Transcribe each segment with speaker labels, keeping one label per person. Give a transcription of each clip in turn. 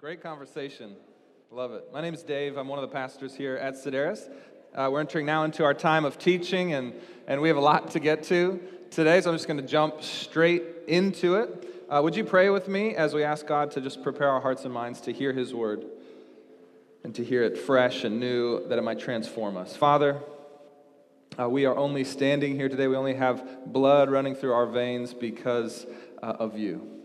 Speaker 1: Great conversation. Love it. My name is Dave. I'm one of the pastors here at Sedaris. Uh, we're entering now into our time of teaching, and, and we have a lot to get to today, so I'm just going to jump straight into it. Uh, would you pray with me as we ask God to just prepare our hearts and minds to hear His word and to hear it fresh and new, that it might transform us? Father, uh, we are only standing here today. We only have blood running through our veins because uh, of you.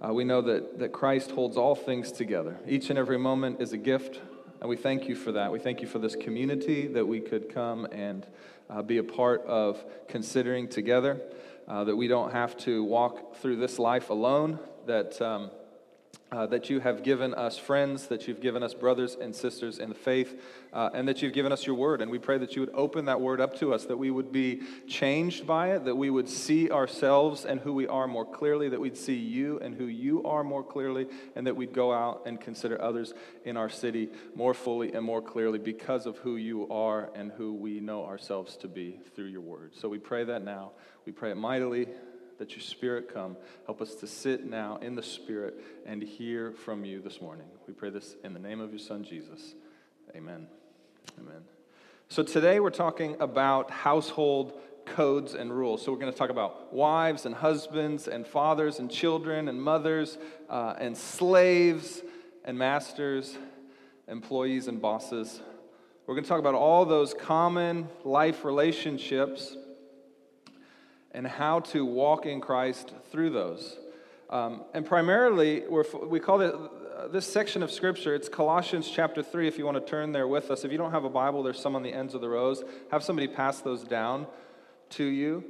Speaker 1: Uh, we know that, that Christ holds all things together. Each and every moment is a gift, and we thank you for that. We thank you for this community that we could come and uh, be a part of considering together, uh, that we don't have to walk through this life alone, that. Um, uh, that you have given us friends, that you've given us brothers and sisters in the faith, uh, and that you've given us your word. And we pray that you would open that word up to us, that we would be changed by it, that we would see ourselves and who we are more clearly, that we'd see you and who you are more clearly, and that we'd go out and consider others in our city more fully and more clearly because of who you are and who we know ourselves to be through your word. So we pray that now. We pray it mightily that your spirit come. Help us to sit now in the spirit and hear from you this morning. We pray this in the name of your son, Jesus. Amen. Amen. So today we're talking about household codes and rules. So we're going to talk about wives and husbands and fathers and children and mothers uh, and slaves and masters, employees and bosses. We're going to talk about all those common life relationships and how to walk in Christ through those. Um, and primarily, we call it uh, this section of Scripture, it's Colossians chapter 3, if you want to turn there with us. If you don't have a Bible, there's some on the ends of the rows. Have somebody pass those down to you.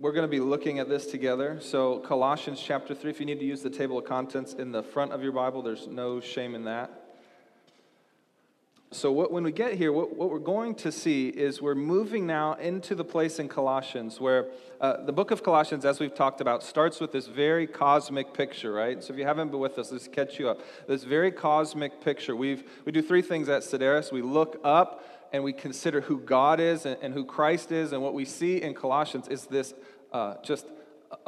Speaker 1: We're going to be looking at this together. So, Colossians chapter 3, if you need to use the table of contents in the front of your Bible, there's no shame in that. So, what, when we get here, what, what, we're going to see is we're moving now into the place in Colossians where uh, the book of Colossians, as we've talked about, starts with this very cosmic picture, right? So, if you haven't been with us, let's catch you up. This very cosmic picture. We've, we do three things at Sedaris we look up and we consider who God is and, and who Christ is. And what we see in Colossians is this uh, just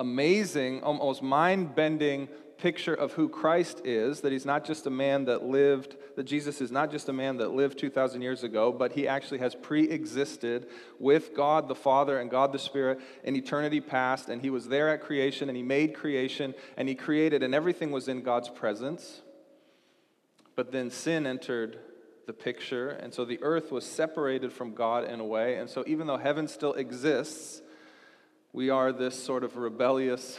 Speaker 1: amazing, almost mind bending picture of who Christ is, that he's not just a man that lived, that Jesus is not just a man that lived 2,000 years ago, but he actually has pre existed with God the Father and God the Spirit in eternity past, and he was there at creation, and he made creation, and he created, and everything was in God's presence. But then sin entered the picture, and so the earth was separated from God in a way, and so even though heaven still exists, we are this sort of rebellious,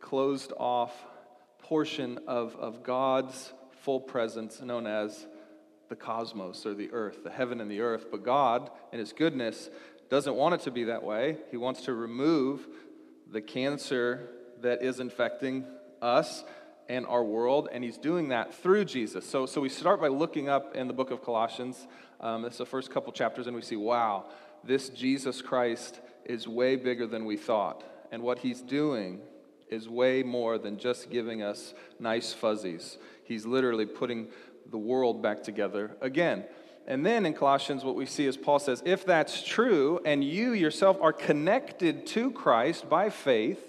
Speaker 1: closed off portion of, of God's full presence known as the cosmos or the earth, the heaven and the earth. But God, in His goodness, doesn't want it to be that way. He wants to remove the cancer that is infecting us and our world, and He's doing that through Jesus. So, so we start by looking up in the book of Colossians. Um, it's the first couple chapters, and we see, wow, this Jesus Christ is way bigger than we thought. And what He's doing is way more than just giving us nice fuzzies. He's literally putting the world back together again. And then in Colossians, what we see is Paul says, if that's true, and you yourself are connected to Christ by faith,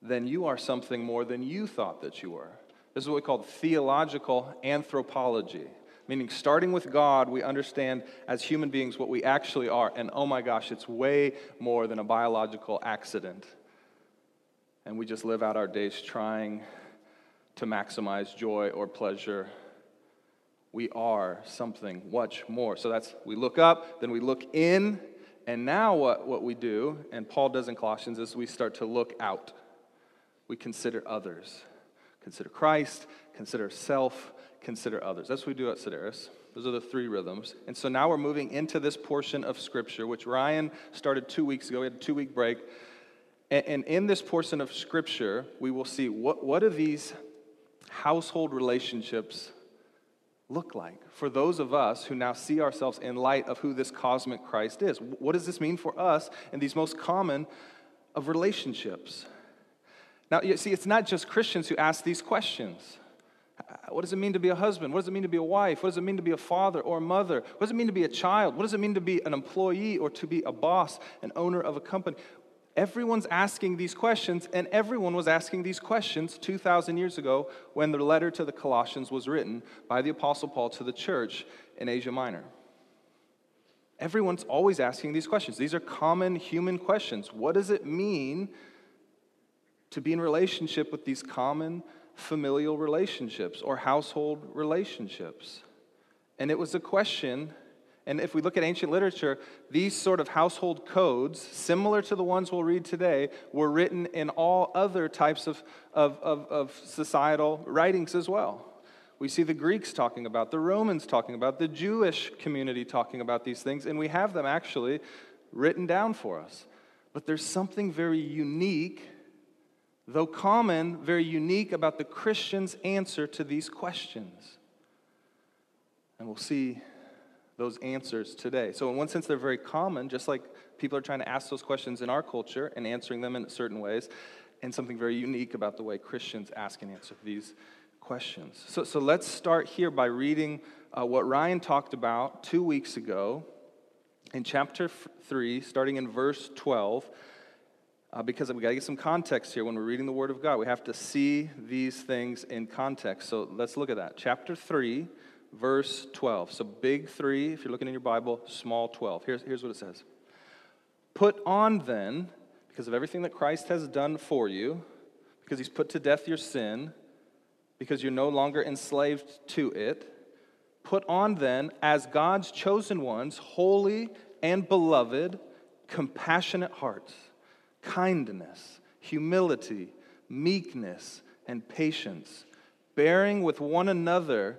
Speaker 1: then you are something more than you thought that you were. This is what we call theological anthropology, meaning starting with God, we understand as human beings what we actually are. And oh my gosh, it's way more than a biological accident and we just live out our days trying to maximize joy or pleasure. We are something much more. So that's, we look up, then we look in, and now what, what we do, and Paul does in Colossians, is we start to look out. We consider others. Consider Christ, consider self, consider others. That's what we do at Sedaris. Those are the three rhythms. And so now we're moving into this portion of Scripture, which Ryan started two weeks ago. We had a two week break. And, in this portion of Scripture, we will see what, what do these household relationships look like for those of us who now see ourselves in light of who this cosmic Christ is? What does this mean for us in these most common of relationships? Now, you see, it's not just Christians who ask these questions. Uh, what does it mean to be a husband? What does it mean to be a wife? What does it mean to be a father or a mother? What does it mean to be a child? What does it mean to be an employee or to be a boss, an owner of a company? Everyone's asking these questions, and everyone was asking these questions 2,000 years ago when the letter to the Colossians was written by the Apostle Paul to the church in Asia Minor. Everyone's always asking these questions. These are common human questions. What does it mean to be in relationship with these common familial relationships or household relationships? And it was a question, and if we look at ancient literature, these sort of household codes, similar to the ones we'll read today, were written in all other types of, of, of, of societal writings as well. We see the Greeks talking about, the Romans talking about, the Jewish community talking about these things, and we have them actually written down for us. But there's something very unique, though common, very unique about the Christian's answer to these questions. And we'll see those answers today. So, in one sense, they're very common, just like people are trying to ask those questions in our culture and answering them in certain ways, and something very unique about the way Christians ask and answer these questions. So, so let's start here by reading uh, what Ryan talked about two weeks ago in chapter 3, starting in verse 12. Uh, because we got to get some context here when we're reading the Word of God. We have to see these things in context. So let's look at that. Chapter 3, verse 12. So big 3, if you're looking in your Bible, small 12. Here's, here's what it says Put on then, because of everything that Christ has done for you, because he's put to death your sin, because you're no longer enslaved to it. Put on then, as God's chosen ones, holy and beloved, compassionate hearts, kindness, humility, meekness, and patience, bearing with one another,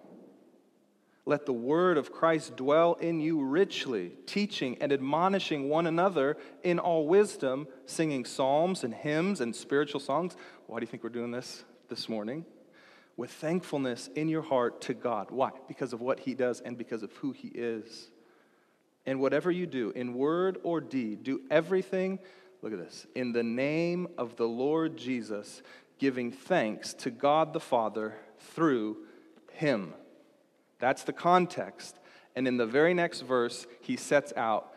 Speaker 1: Let the word of Christ dwell in you richly, teaching and admonishing one another in all wisdom, singing psalms and hymns and spiritual songs. Why do you think we're doing this this morning? with thankfulness in your heart to God. Why? Because of what He does and because of who He is. And whatever you do, in word or deed, do everything, look at this, in the name of the Lord Jesus, giving thanks to God the Father through Him. That's the context. And in the very next verse, he sets out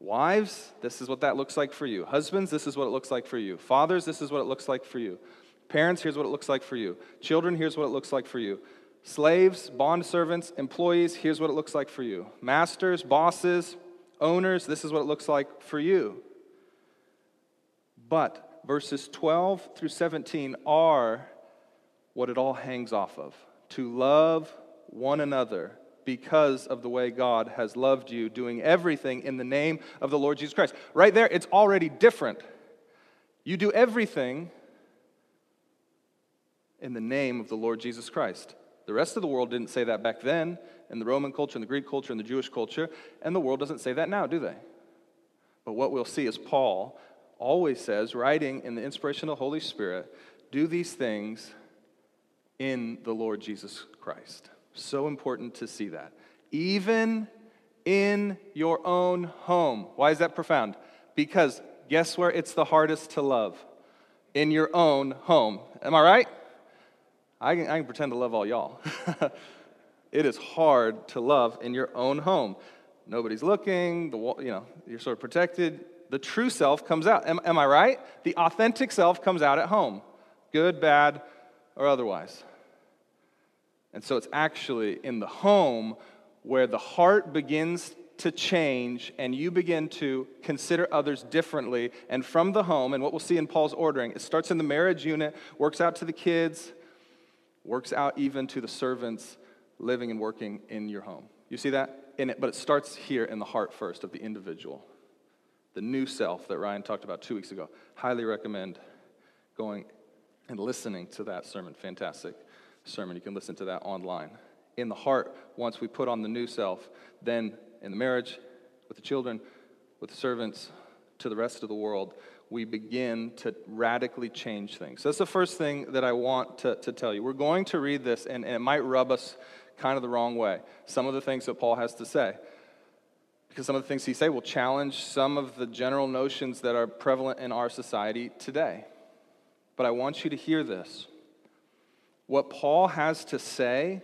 Speaker 1: Wives, this is what that looks like for you. Husbands, this is what it looks like for you. Fathers, this is what it looks like for you. Parents, here's what it looks like for you. Children, here's what it looks like for you. Slaves, bond servants, employees, here's what it looks like for you. Masters, bosses, owners, this is what it looks like for you. But verses 12 through 17 are what it all hangs off of to love one another because of the way God has loved you, doing everything in the name of the Lord Jesus Christ. Right there, it's already different. You do everything in the name of the Lord Jesus Christ. The rest of the world didn't say that back then, in the Roman culture, and the Greek culture, and the Jewish culture, and the world doesn't say that now, do they? But what we'll see is Paul always says, writing in the inspiration of the Holy Spirit, do these things in the Lord Jesus Christ. So important to see that. Even in your own home. Why is that profound? Because guess where it's the hardest to love? In your own home. Am I right? I can, I can pretend to love all y'all. it is hard to love in your own home. Nobody's looking, the, you know, you're sort of protected. The true self comes out. Am, am I right? The authentic self comes out at home, good, bad, or otherwise. And so it's actually in the home where the heart begins to change and you begin to consider others differently. And from the home, and what we'll see in Paul's ordering, it starts in the marriage unit, works out to the kids, works out even to the servants living and working in your home. You see that? In it, but it starts here in the heart first of the individual. The new self that Ryan talked about two weeks ago. Highly recommend going and listening to that sermon. Fantastic sermon. You can listen to that online. In the heart, once we put on the new self, then in the marriage, with the children, with the servants, to the rest of the world, we begin to radically change things. So that's the first thing that I want to, to tell you. We're going to read this, and, and it might rub us kind of the wrong way. Some of the things that Paul has to say. Because some of the things he say will challenge some of the general notions that are prevalent in our society today. But I want you to hear this. What Paul has to say,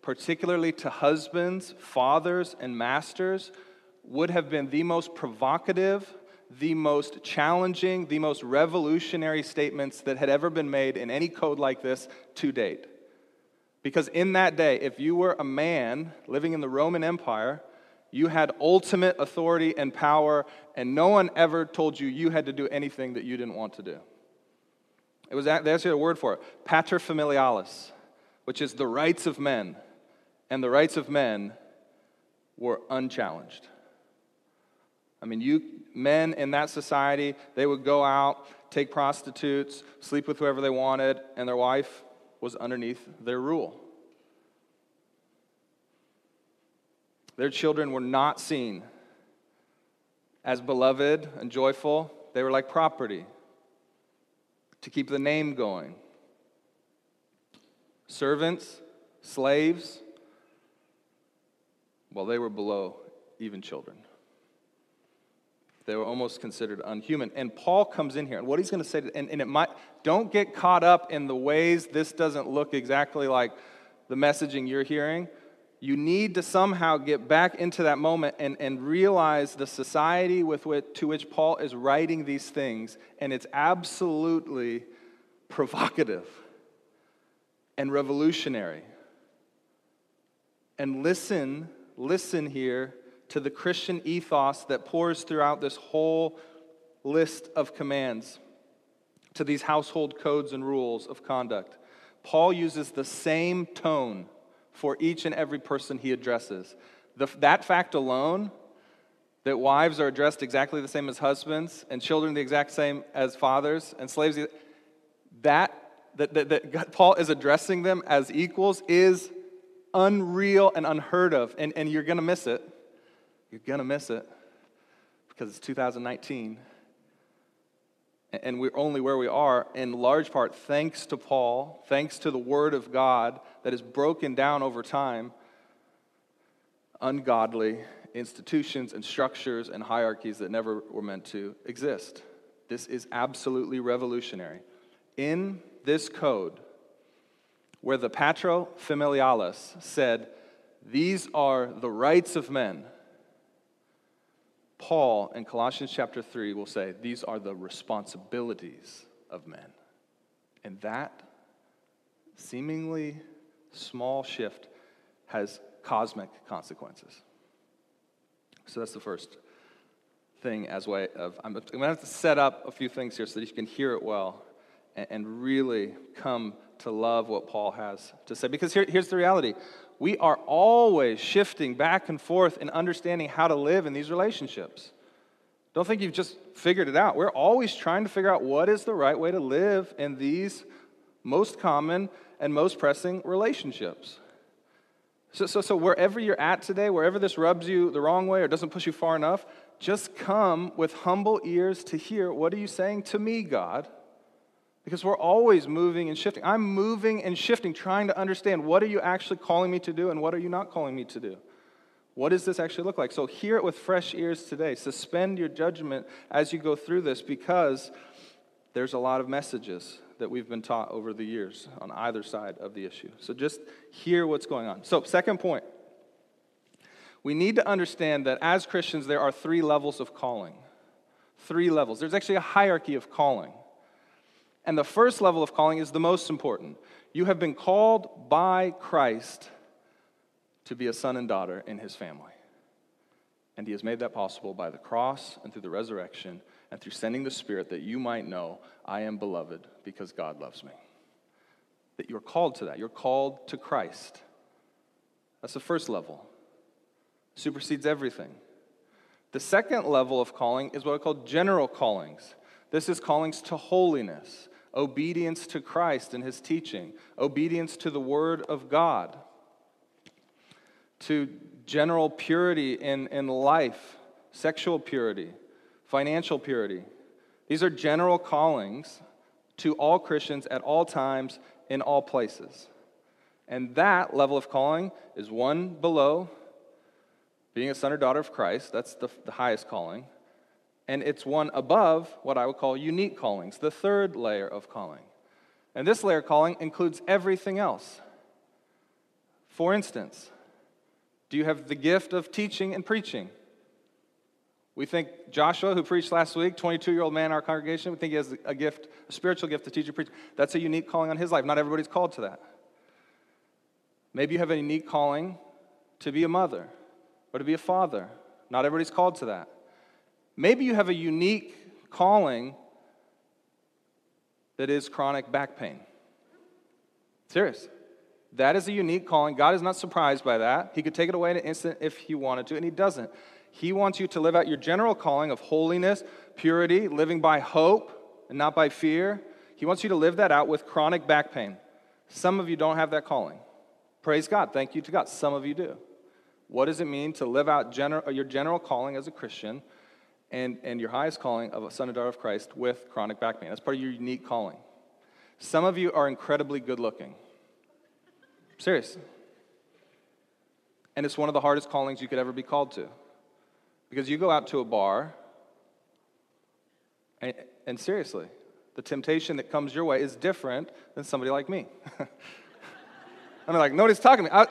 Speaker 1: particularly to husbands, fathers, and masters, would have been the most provocative, the most challenging, the most revolutionary statements that had ever been made in any code like this to date. Because in that day, if you were a man living in the Roman Empire, you had ultimate authority and power, and no one ever told you you had to do anything that you didn't want to do. It was a word for it, paterfamilialis, which is the rights of men, and the rights of men were unchallenged. I mean, you men in that society, they would go out, take prostitutes, sleep with whoever they wanted, and their wife was underneath their rule. Their children were not seen as beloved and joyful. They were like property to keep the name going. Servants, slaves, well, they were below even children. They were almost considered unhuman. And Paul comes in here, and what he's going to say, and, and it might, don't get caught up in the ways this doesn't look exactly like the messaging you're hearing. You need to somehow get back into that moment and, and realize the society with which, to which Paul is writing these things, and it's absolutely provocative and revolutionary. And listen, listen here to the Christian ethos that pours throughout this whole list of commands, to these household codes and rules of conduct. Paul uses the same tone for each and every person he addresses. The, that fact alone, that wives are addressed exactly the same as husbands, and children the exact same as fathers, and slaves, that, that, that, that Paul is addressing them as equals is unreal and unheard of, and, and you're going to miss it. You're going to miss it because it's 2019. And we're only where we are in large part thanks to Paul, thanks to the Word of God that is broken down over time ungodly institutions and structures and hierarchies that never were meant to exist. This is absolutely revolutionary. In this code, where the patro familialis said, These are the rights of men Paul in Colossians chapter 3 will say, These are the responsibilities of men. And that seemingly small shift has cosmic consequences. So that's the first thing as way of I'm, going to have to set up a few things here so that you can hear it well and really come to love what Paul has to say. Because here, here's the reality we are always shifting back and forth in understanding how to live in these relationships. Don't think you've just figured it out. We're always trying to figure out what is the right way to live in these most common and most pressing relationships. So, so, so wherever you're at today, wherever this rubs you the wrong way or doesn't push you far enough, just come with humble ears to hear what are you saying to me, God? Because we're always moving and shifting. I'm moving and shifting, trying to understand what are you actually calling me to do and what are you not calling me to do. What does this actually look like? So hear it with fresh ears today. Suspend your judgment as you go through this because there's a lot of messages that we've been taught over the years on either side of the issue. So just hear what's going on. So, second point. We need to understand that as Christians, there are three levels of calling. Three levels. There's actually a hierarchy of calling. And the first level of calling is the most important. You have been called by Christ to be a son and daughter in his family. And he has made that possible by the cross and through the resurrection and through sending the Spirit that you might know I am beloved because God loves me. That you're called to that. You're called to Christ. That's the first level. Supersedes everything. The second level of calling is what I call general callings. This is callings to holiness obedience to Christ and his teaching, obedience to the word of God, to general purity in, in life, sexual purity, financial purity, These are general callings to all Christians at all times in all places. And that level of calling is one below being a son or daughter of Christ. That's the, the highest calling. And it's one above what I would call unique callings, the third layer of calling. And this layer of calling includes everything else. For instance, do you have the gift of teaching and preaching? We think Joshua, who preached last week, 22 year old man in our congregation, we think he has a gift, a spiritual gift to teach and preach. That's a unique calling on his life. Not everybody's called to that. Maybe you have a unique calling to be a mother or to be a father. Not everybody's called to that. Maybe you have a unique calling that is chronic back pain. Serious. That is a unique calling. God is not surprised by that. He could take it away in an instant if he wanted to, and he doesn't. He wants you to live out your general calling of holiness, purity, living by hope and not by fear. He wants you to live that out with chronic back pain. Some of you don't have that calling. Praise God. Thank you to God. Some of you do. What does it mean to live out general, your general calling as a Christian and, and your highest calling of a son and daughter of Christ with chronic back pain? That's part of your unique calling. Some of you are incredibly good looking. Serious. And it's one of the hardest callings you could ever be called to. Because you go out to a bar, and, and seriously, the temptation that comes your way is different than somebody like me. I'm like, nobody's talking to me. I,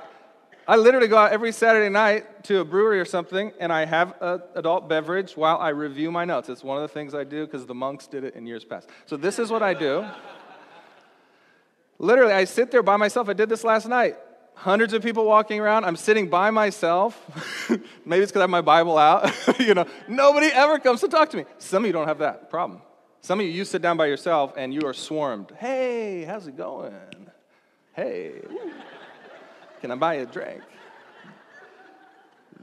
Speaker 1: I literally go out every Saturday night to a brewery or something, and I have an adult beverage while I review my notes. It's one of the things I do because the monks did it in years past. So this is what I do. literally, I sit there by myself. I did this last night hundreds of people walking around. I'm sitting by myself. Maybe it's because I have my Bible out. you know, nobody ever comes to talk to me. Some of you don't have that problem. Some of you, you sit down by yourself and you are swarmed. Hey, how's it going? Hey, can I buy a drink?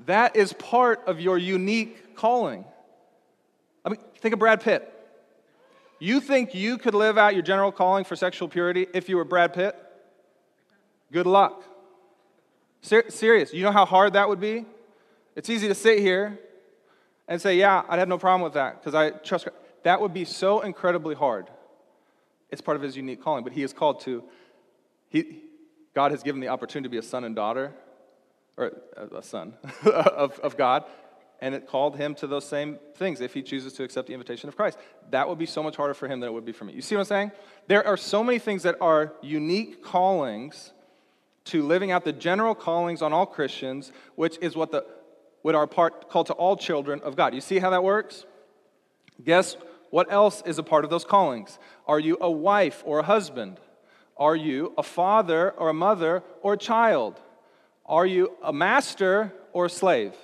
Speaker 1: That is part of your unique calling. I mean, think of Brad Pitt. You think you could live out your general calling for sexual purity if you were Brad Pitt? Good luck. Ser- serious. You know how hard that would be? It's easy to sit here and say, yeah, I'd have no problem with that because I trust God. That would be so incredibly hard. It's part of his unique calling, but he is called to, he, God has given the opportunity to be a son and daughter, or a son of, of God, and it called him to those same things if he chooses to accept the invitation of Christ. That would be so much harder for him than it would be for me. You see what I'm saying? There are so many things that are unique callings to living out the general callings on all Christians, which is what the what are part called to all children of God. You see how that works? Guess what else is a part of those callings? Are you a wife or a husband? Are you a father or a mother or a child? Are you a master or a slave?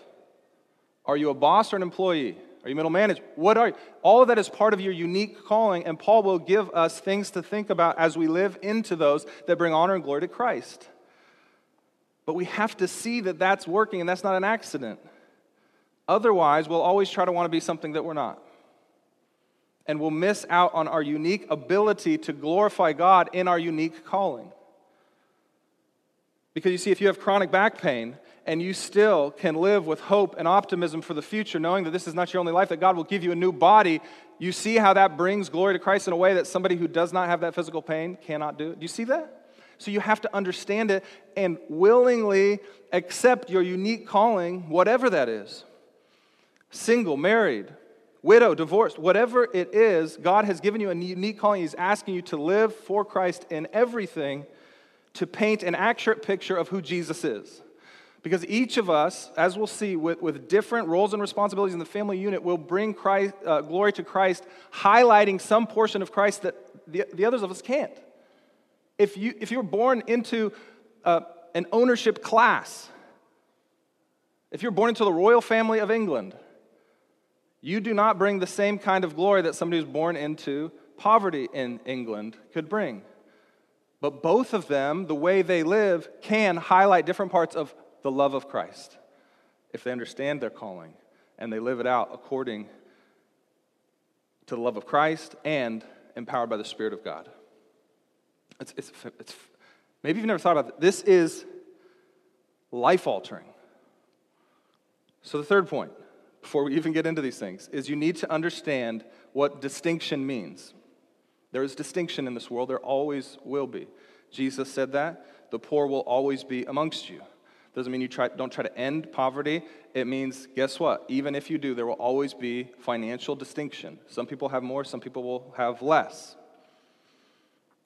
Speaker 1: Are you a boss or an employee? Are you middle management? What are you? All of that is part of your unique calling, and Paul will give us things to think about as we live into those that bring honor and glory to Christ. But we have to see that that's working and that's not an accident. Otherwise, we'll always try to want to be something that we're not. And we'll miss out on our unique ability to glorify God in our unique calling. Because you see, if you have chronic back pain and you still can live with hope and optimism for the future, knowing that this is not your only life, that God will give you a new body, you see how that brings glory to Christ in a way that somebody who does not have that physical pain cannot do. Do you see that? So you have to understand it and willingly accept your unique calling, whatever that is. Single, married, widow, divorced, whatever it is, God has given you a unique calling. He's asking you to live for Christ in everything to paint an accurate picture of who Jesus is. Because each of us, as we'll see, with, with different roles and responsibilities in the family unit, will bring Christ, uh, glory to Christ, highlighting some portion of Christ that the, the others of us can't. If you, if you were born into uh, an ownership class, if you're born into the royal family of England, you do not bring the same kind of glory that somebody who's born into poverty in England could bring. But both of them, the way they live, can highlight different parts of the love of Christ if they understand their calling and they live it out according to the love of Christ and empowered by the Spirit of God. It's, it's, it's, maybe you've never thought about it. This is life altering. So, the third point before we even get into these things, is you need to understand what distinction means. There is distinction in this world, there always will be. Jesus said that. The poor will always be amongst you. Doesn't mean you try, don't try to end poverty. It means, guess what? Even if you do, there will always be financial distinction. Some people have more, some people will have less.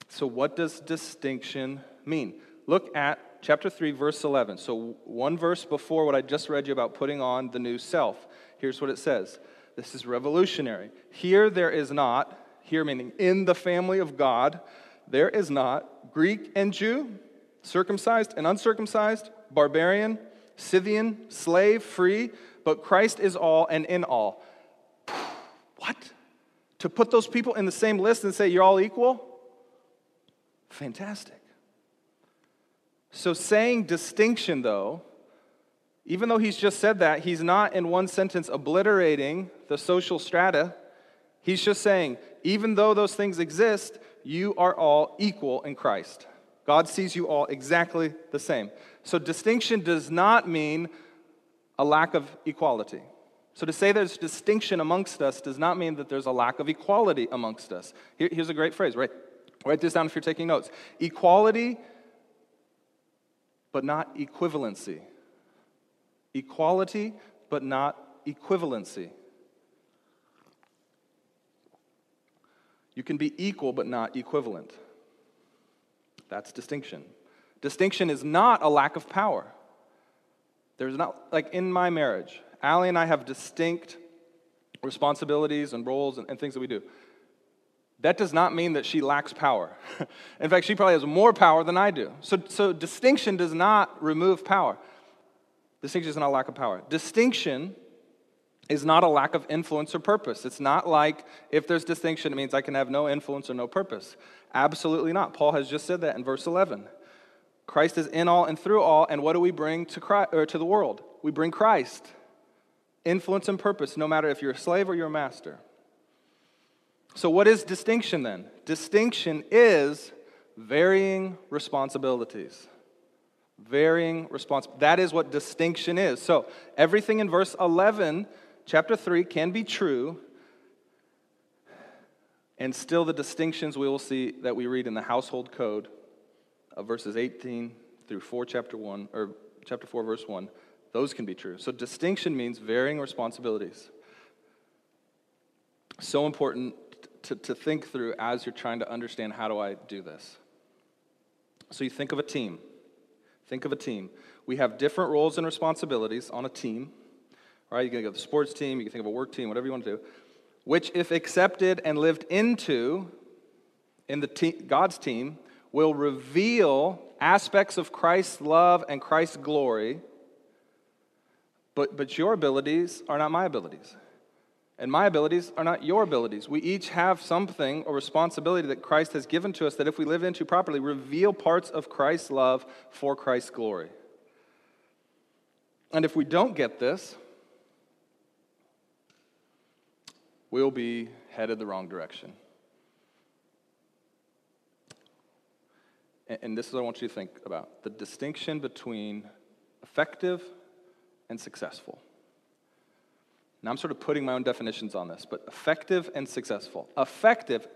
Speaker 1: So, what does distinction mean? Look at chapter 3, verse 11. So, one verse before what I just read you about putting on the new self. Here's what it says this is revolutionary. Here there is not, here meaning in the family of God, there is not Greek and Jew, circumcised and uncircumcised, barbarian, Scythian, slave, free, but Christ is all and in all. What? To put those people in the same list and say you're all equal? Fantastic. So, saying distinction, though, even though he's just said that, he's not in one sentence obliterating the social strata. He's just saying, even though those things exist, you are all equal in Christ. God sees you all exactly the same. So, distinction does not mean a lack of equality. So, to say there's distinction amongst us does not mean that there's a lack of equality amongst us. Here, here's a great phrase, right? Write this down if you're taking notes. Equality, but not equivalency. Equality, but not equivalency. You can be equal, but not equivalent. That's distinction. Distinction is not a lack of power. There's not, like in my marriage, Allie and I have distinct responsibilities and roles and, and things that we do. That does not mean that she lacks power. in fact, she probably has more power than I do. So, so distinction does not remove power. Distinction is not a lack of power. Distinction is not a lack of influence or purpose. It's not like if there's distinction, it means I can have no influence or no purpose. Absolutely not. Paul has just said that in verse 11. Christ is in all and through all, and what do we bring to, Christ, or to the world? We bring Christ. Influence and purpose, no matter if you're a slave or you're a master. So, what is distinction then? Distinction is varying responsibilities. Varying response. That is what distinction is. So, everything in verse 11, chapter 3, can be true, and still the distinctions we will see that we read in the household code of verses 18 through 4 chapter 1 or chapter 4 verse 1 those can be true so distinction means varying responsibilities so important to, to think through as you're trying to understand how do i do this so you think of a team think of a team we have different roles and responsibilities on a team right you can go the sports team you can think of a work team whatever you want to do which, if accepted and lived into in the te- God's team, will reveal aspects of Christ's love and Christ's glory. But, but your abilities are not my abilities. And my abilities are not your abilities. We each have something or responsibility that Christ has given to us that if we live into properly, reveal parts of Christ's love for Christ's glory. And if we don't get this, we'll be headed the wrong direction. And this is what I want you to think about the distinction between effective and successful. Now, I'm sort of putting my own definitions on this, but effective and successful. Effective,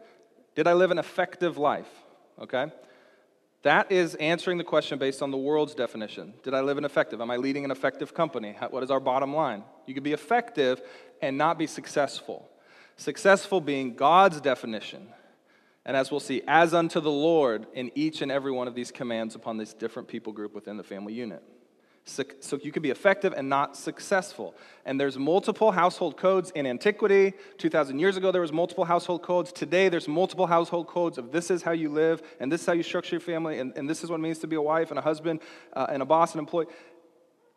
Speaker 1: did I live an effective life? Okay? That is answering the question based on the world's definition. Did I live an effective? Am I leading an effective company? What is our bottom line? You could be effective and not be successful. Successful being God's definition. And as we'll see, as unto the Lord in each and every one of these commands upon this different people group within the family unit. So you could be effective and not successful. And there's multiple household codes in antiquity. 2,000 years ago, there was multiple household codes. Today, there's multiple household codes of this is how you live, and this is how you structure your family, and, and this is what it means to be a wife and a husband uh, and a boss and employee.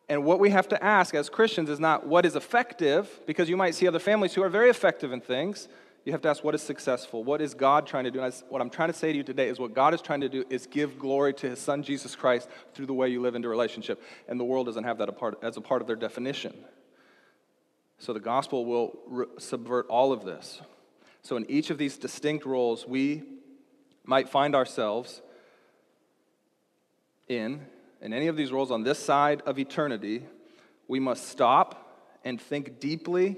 Speaker 1: And what we have to ask as Christians is not what is effective, because you might see other families who are very effective in things. You have to ask what is successful? What is God trying to do? And what I'm trying to say to you today is what God is trying to do is give glory to his son Jesus Christ through the way you live into relationship. And the world doesn't have that as a part of their definition. So the gospel will re- subvert all of this. So in each of these distinct roles, we might find ourselves in in any of these roles on this side of eternity, we must stop and think deeply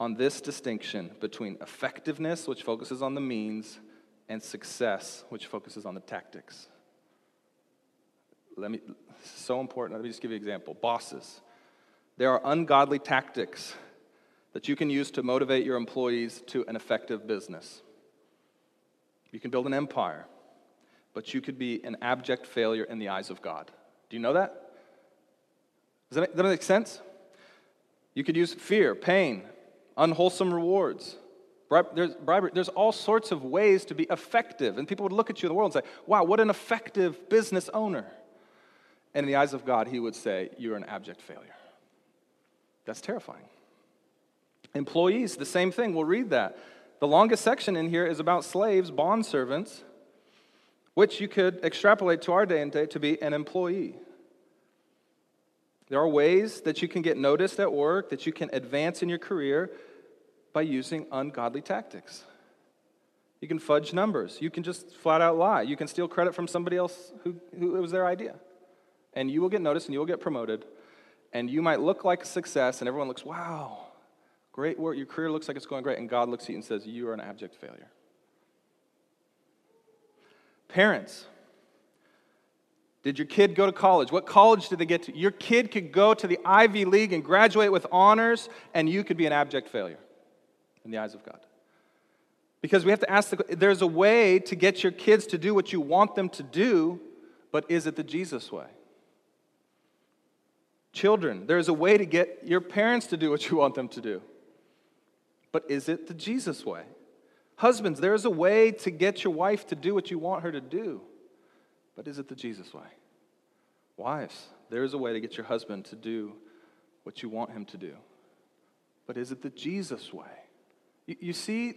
Speaker 1: on this distinction between effectiveness, which focuses on the means, and success, which focuses on the tactics. Let me, so important. Let me just give you an example. Bosses. There are ungodly tactics that you can use to motivate your employees to an effective business. You can build an empire, but you could be an abject failure in the eyes of God. Do you know that? Does that make, does that make sense? You could use fear, pain, unwholesome rewards. There's, bribery. There's all sorts of ways to be effective. And people would look at you in the world and say, wow, what an effective business owner. And in the eyes of God, he would say, you're an abject failure. That's terrifying. Employees, the same thing. We'll read that. The longest section in here is about slaves, bond servants, which you could extrapolate to our day and date to be an employee. There are ways that you can get noticed at work, that you can advance in your career by using ungodly tactics. You can fudge numbers. You can just flat out lie. You can steal credit from somebody else who, who it was their idea. And you will get noticed and you will get promoted. And you might look like a success, and everyone looks, wow, great work. Your career looks like it's going great. And God looks at you and says, you are an abject failure. Parents, did your kid go to college? What college did they get to? Your kid could go to the Ivy League and graduate with honors, and you could be an abject failure in the eyes of God. Because we have to ask the, there's a way to get your kids to do what you want them to do, but is it the Jesus way? Children, there's a way to get your parents to do what you want them to do, but is it the Jesus way? Husbands, there is a way to get your wife to do what you want her to do, but is it the Jesus way? Wives, there is a way to get your husband to do what you want him to do, but is it the Jesus way? You, you see,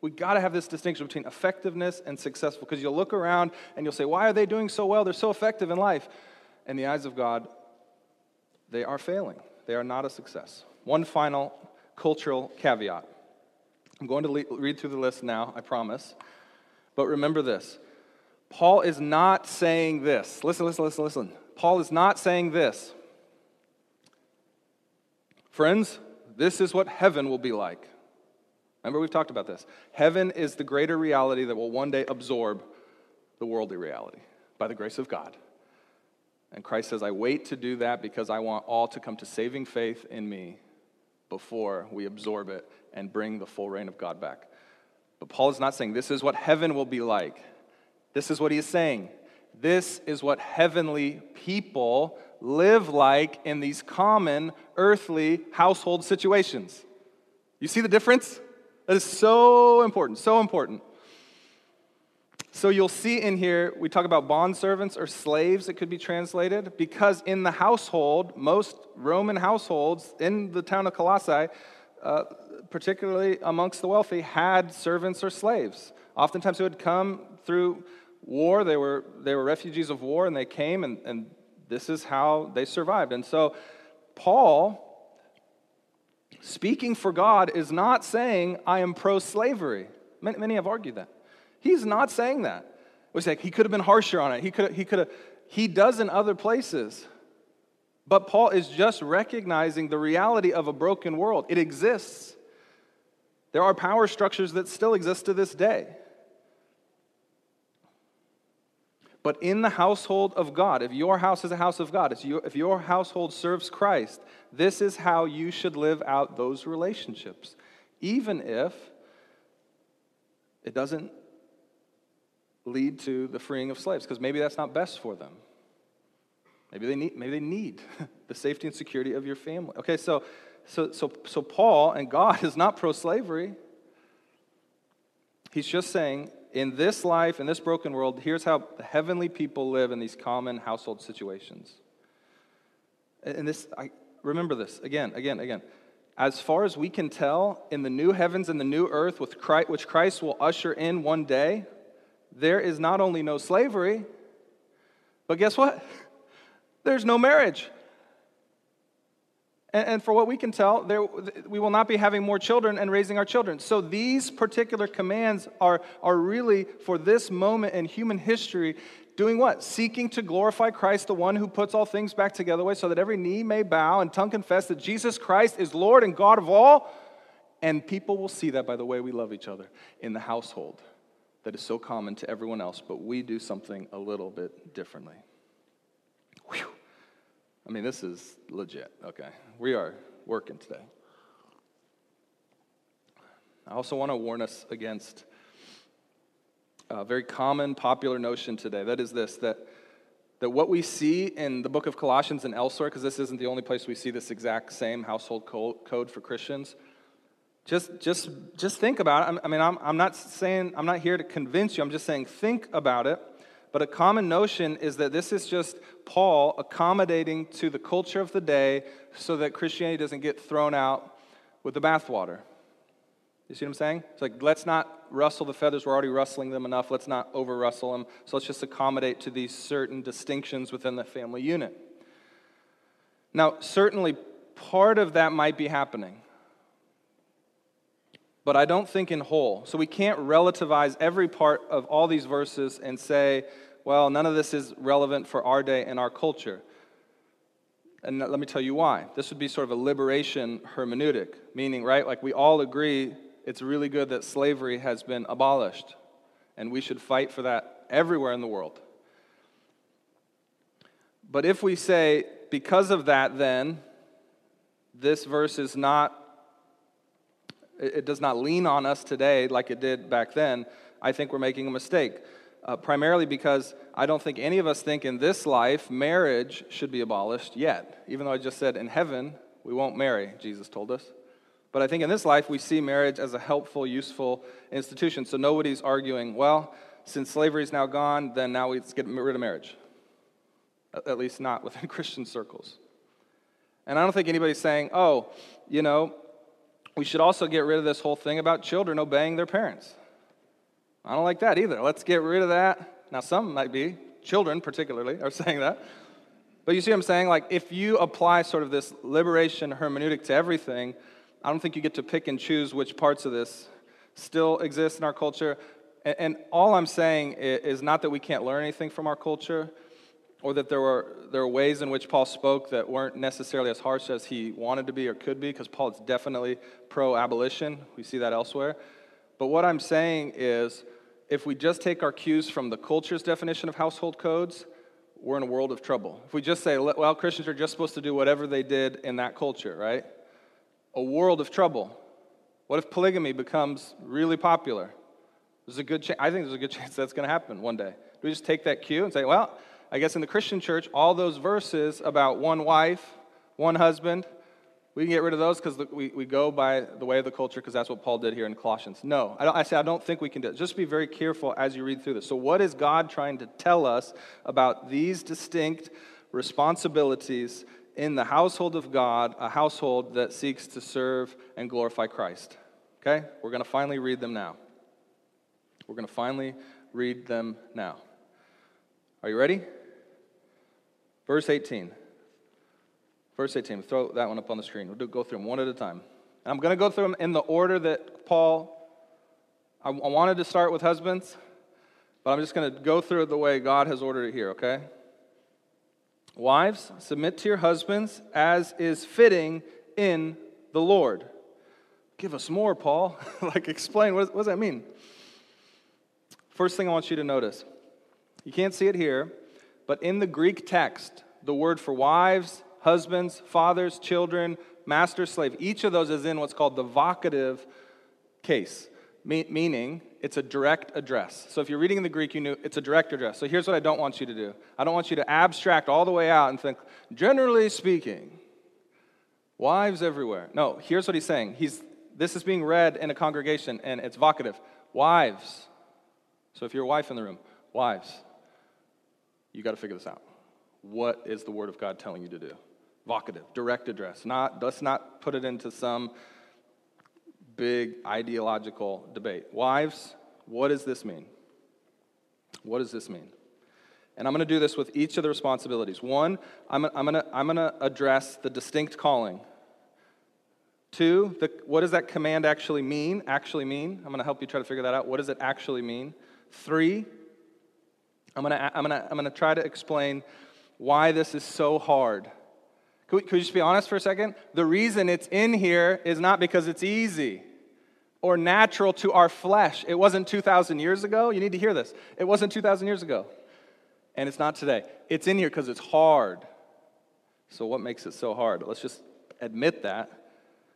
Speaker 1: we got to have this distinction between effectiveness and successful because you'll look around and you'll say, Why are they doing so well? They're so effective in life. In the eyes of God, they are failing, they are not a success. One final cultural caveat. I'm going to le- read through the list now, I promise. But remember this Paul is not saying this. Listen, listen, listen, listen. Paul is not saying this. Friends, this is what heaven will be like. Remember, we've talked about this. Heaven is the greater reality that will one day absorb the worldly reality by the grace of God. And Christ says, I wait to do that because I want all to come to saving faith in me before we absorb it and bring the full reign of God back. But Paul is not saying this is what heaven will be like. This is what he is saying. This is what heavenly people live like in these common earthly household situations. You see the difference? That is so important, so important. So you'll see in here, we talk about bond servants or slaves, it could be translated, because in the household, most Roman households in the town of Colossae, uh, particularly amongst the wealthy, had servants or slaves. Oftentimes they would come through war. They were, they were refugees of war, and they came, and, and this is how they survived. And so, Paul, speaking for God, is not saying, I am pro slavery. Many, many, have argued that. He's not saying that. We say he could have been harsher on it. He could he could have, he does in other places. But Paul is just recognizing the reality of a broken world. It exists. There are power structures that still exist to this day. But in the household of God, if your house is a house of God, if, your household serves Christ, this is how you should live out those relationships, even if it doesn't lead to the freeing of slaves, because maybe that's not best for them. Maybe they need, maybe they need the safety and security of your family. Okay, so, so, so, so Paul and God is not pro slavery. He's just saying in this life, in this broken world, here's how the heavenly people live in these common household situations. And this, I remember this again, again, again. As far as we can tell, in the new heavens and the new earth, with Christ, which Christ will usher in one day, there is not only no slavery, but guess what? There's no marriage. And, and for what we can tell, there, we will not be having more children and raising our children. So these particular commands are, are really for this moment in human history Doing what? Seeking to glorify Christ, the one who puts all things back together, so that every knee may bow and tongue confess that Jesus Christ is Lord and God of all. And people will see that by the way we love each other in the household that is so common to everyone else, but we do something a little bit differently. I mean, this is legit, okay? We are working today. I also want to warn us against a very common, popular notion today. That is this that, that what we see in the book of Colossians and elsewhere, because this isn't the only place we see this exact same household code for Christians, just, just, just think about it. I mean, I'm, I'm not saying, I'm not here to convince you, I'm just saying think about it. But a common notion is that this is just Paul accommodating to the culture of the day so that Christianity doesn't get thrown out with the bathwater. You see what I'm saying? It's like, let's not rustle the feathers. We're already rustling them enough. Let's not over rustle them. So let's just accommodate to these certain distinctions within the family unit. Now, certainly part of that might be happening, but I don't think in whole. So we can't relativize every part of all these verses and say, well, none of this is relevant for our day and our culture. And let me tell you why. This would be sort of a liberation hermeneutic, meaning, right, like we all agree it's really good that slavery has been abolished, and we should fight for that everywhere in the world. But if we say, because of that, then, this verse is not, it does not lean on us today like it did back then, I think we're making a mistake. Uh, primarily because I don't think any of us think in this life marriage should be abolished yet. Even though I just said in heaven we won't marry, Jesus told us. But I think in this life, we see marriage as a helpful, useful institution. So nobody's arguing, well, since slavery is now gone, then now let's get rid of marriage. At least not within Christian circles. And I don't think anybody's saying, oh, you know, we should also get rid of this whole thing about children obeying their parents. I don't like that either. Let's get rid of that. Now, some might be, children particularly, are saying that. But you see what I'm saying? Like, if you apply sort of this liberation hermeneutic to everything, I don't think you get to pick and choose which parts of this still exist in our culture. And, and all I'm saying is not that we can't learn anything from our culture or that there were, there were ways in which Paul spoke that weren't necessarily as harsh as he wanted to be or could be, because Paul is definitely pro abolition. We see that elsewhere. But what I'm saying is if we just take our cues from the culture's definition of household codes, we're in a world of trouble. If we just say, well, Christians are just supposed to do whatever they did in that culture, right? a world of trouble. What if polygamy becomes really popular? There's a good I think there's a good chance that's going to happen one day. Do we just take that cue and say, well, I guess in the Christian church, all those verses about one wife, one husband, we can get rid of those because we, we go by the way of the culture because that's what Paul did here in Colossians. No, I, I say I don't think we can do it. Just be very careful as you read through this. So, what is God trying to tell us about these distinct responsibilities in the household of God, a household that seeks to serve and glorify Christ. Okay? We're going to finally read them now. We're going to finally read them now. Are you ready? Verse 18. Verse 18. Throw that one up on the screen. We'll go through them one at a time. And I'm going to go through them in the order that Paul. I wanted to start with husbands, but I'm just going to go through it the way God has ordered it here, okay? Wives, submit to your husbands as is fitting in the Lord. Give us more, Paul. like, explain. What, what does that mean? First thing I want you to notice you can't see it here, but in the Greek text, the word for wives, husbands, fathers, children, master, slave, each of those is in what's called the vocative case, meaning it's a direct address. So if you're reading in the Greek, you knew it's a direct address. So here's what I don't want you to do I don't want you to abstract all the way out and think, generally speaking, wives everywhere. No, here's what he's saying. He's, this is being read in a congregation, and it's vocative. Wives. So if you're a wife in the room, wives, you got to figure this out. What is the Word of God telling you to do? Vocative, direct address. Not, let's not put it into some big ideological debate. Wives, what does this mean? What does this mean? And I'm going to do this with each of the responsibilities. One, I'm, I'm going to I'm going to address the distinct calling. Two, the, what does that command actually mean? Actually mean? I'm going to help you try to figure that out. What does it actually mean? Three, I'm going to I'm gonna, I'm gonna try to explain why this is so hard. Could we, could we just be honest for a second? The reason it's in here is not because it's easy or natural to our flesh. It wasn't 2,000 years ago. You need to hear this. It wasn't 2,000 years ago. And it's not today. It's in here because it's hard. So, what makes it so hard? Let's just admit that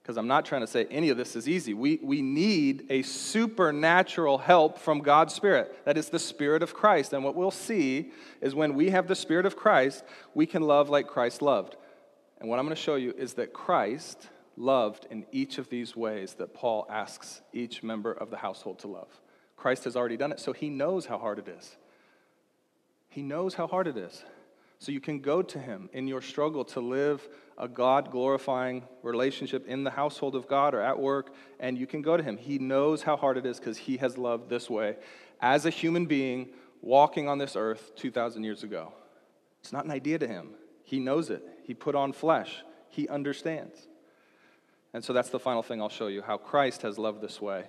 Speaker 1: because I'm not trying to say any of this is easy. We, we need a supernatural help from God's Spirit. That is the Spirit of Christ. And what we'll see is when we have the Spirit of Christ, we can love like Christ loved. And what I'm going to show you is that Christ loved in each of these ways that Paul asks each member of the household to love. Christ has already done it, so he knows how hard it is. He knows how hard it is. So you can go to him in your struggle to live a God glorifying relationship in the household of God or at work, and you can go to him. He knows how hard it is because he has loved this way as a human being walking on this earth 2,000 years ago. It's not an idea to him. He knows it. He put on flesh, he understands. And so that's the final thing I'll show you how Christ has loved this way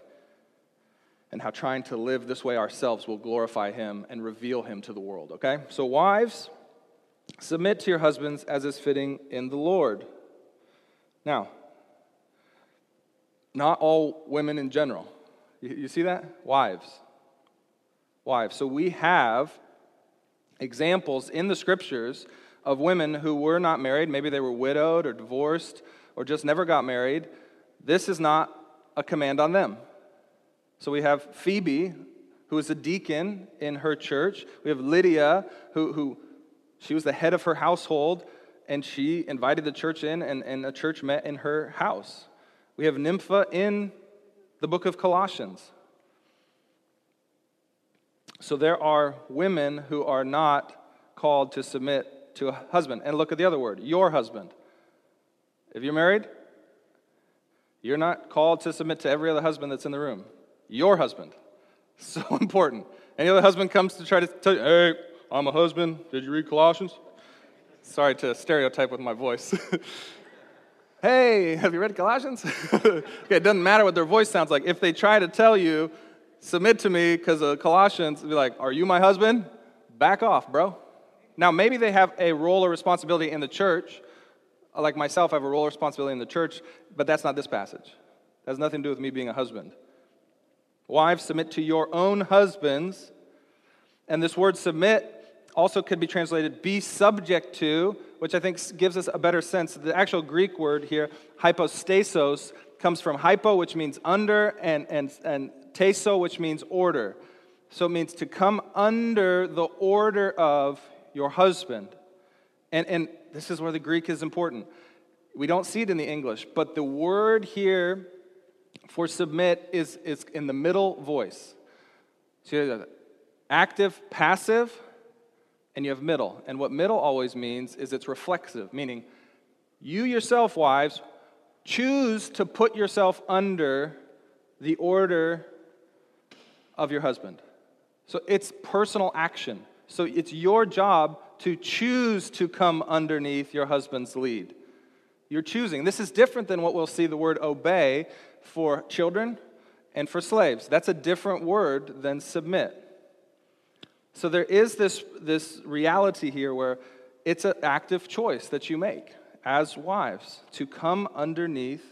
Speaker 1: and how trying to live this way ourselves will glorify him and reveal him to the world, okay? So, wives, submit to your husbands as is fitting in the Lord. Now, not all women in general. You, you see that? Wives. Wives. So, we have examples in the scriptures of women who were not married. Maybe they were widowed or divorced or just never got married, this is not a command on them. So we have Phoebe, who is a deacon in her church. We have Lydia, who, who she was the head of her household, and she invited the church in, and, and a church met in her house. We have Nympha in the book of Colossians. So there are women who are not called to submit to a husband. And look at the other word, your husband. If you're married, you're not called to submit to every other husband that's in the room. Your husband. So important. Any other husband comes to try to tell you, hey, I'm a husband. Did you read Colossians? Sorry to stereotype with my voice. hey, have you read Colossians? okay, it doesn't matter what their voice sounds like. If they try to tell you, submit to me because of Colossians, be like, are you my husband? Back off, bro. Now, maybe they have a role or responsibility in the church, like myself, I have a role or responsibility in the church, but that's not this passage. That has nothing to do with me being a husband. Wives, submit to your own husbands. And this word submit also could be translated be subject to, which I think gives us a better sense. The actual Greek word here, hypostasos, comes from hypo, which means under, and, and, and tasso, which means order. So it means to come under the order of your husband. And, and this is where the Greek is important. We don't see it in the English, but the word here for submit is, is in the middle voice. So active, passive, and you have middle. And what middle always means is it's reflexive, meaning you yourself, wives, choose to put yourself under the order of your husband. So it's personal action. So it's your job to choose to come underneath your husband's lead. You're choosing. This is different than what we'll see the word obey for children and for slaves. That's a different word than submit. So there is this, this reality here where it's an active choice that you make as wives to come underneath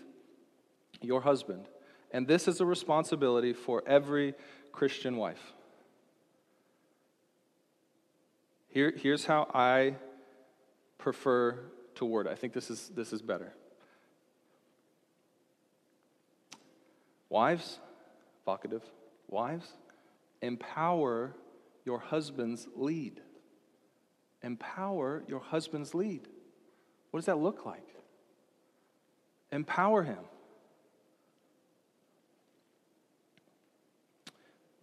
Speaker 1: your husband. And this is a responsibility for every Christian wife. Here, here's how I prefer to word it. I think this is, this is better. Wives, vocative, wives, empower your husband's lead. Empower your husband's lead. What does that look like? Empower him.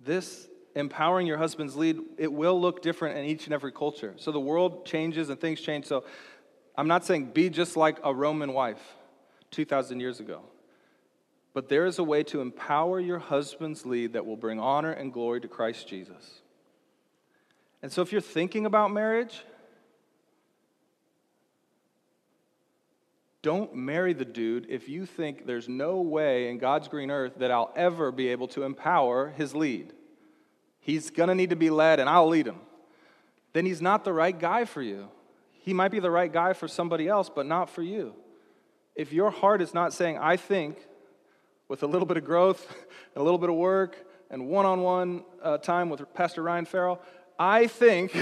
Speaker 1: This empowering your husband's lead, it will look different in each and every culture. So the world changes and things change. So I'm not saying be just like a Roman wife 2,000 years ago. But there is a way to empower your husband's lead that will bring honor and glory to Christ Jesus. And so if you're thinking about marriage, don't marry the dude if you think there's no way in God's green earth that I'll ever be able to empower his lead. He's going to need to be led, and I'll lead him. then he's not the right guy for you. He might be the right guy for somebody else, but not for you. If your heart is not saying, I think, with a little bit of growth, and a little bit of work, and one on one time with Pastor Ryan Farrell, I think,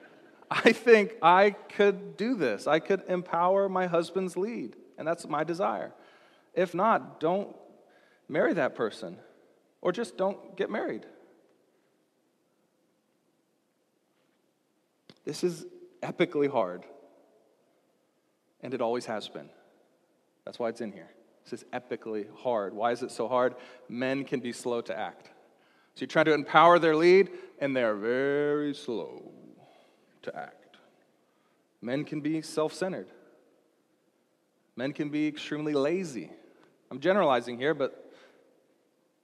Speaker 1: I think I could do this. I could empower my husband's lead, and that's my desire. If not, don't marry that person, or just don't get married. This is epically hard, and it always has been. That's why it's in here. This is epically hard. Why is it so hard? Men can be slow to act. So you try to empower their lead, and they're very slow to act. Men can be self centered, men can be extremely lazy. I'm generalizing here, but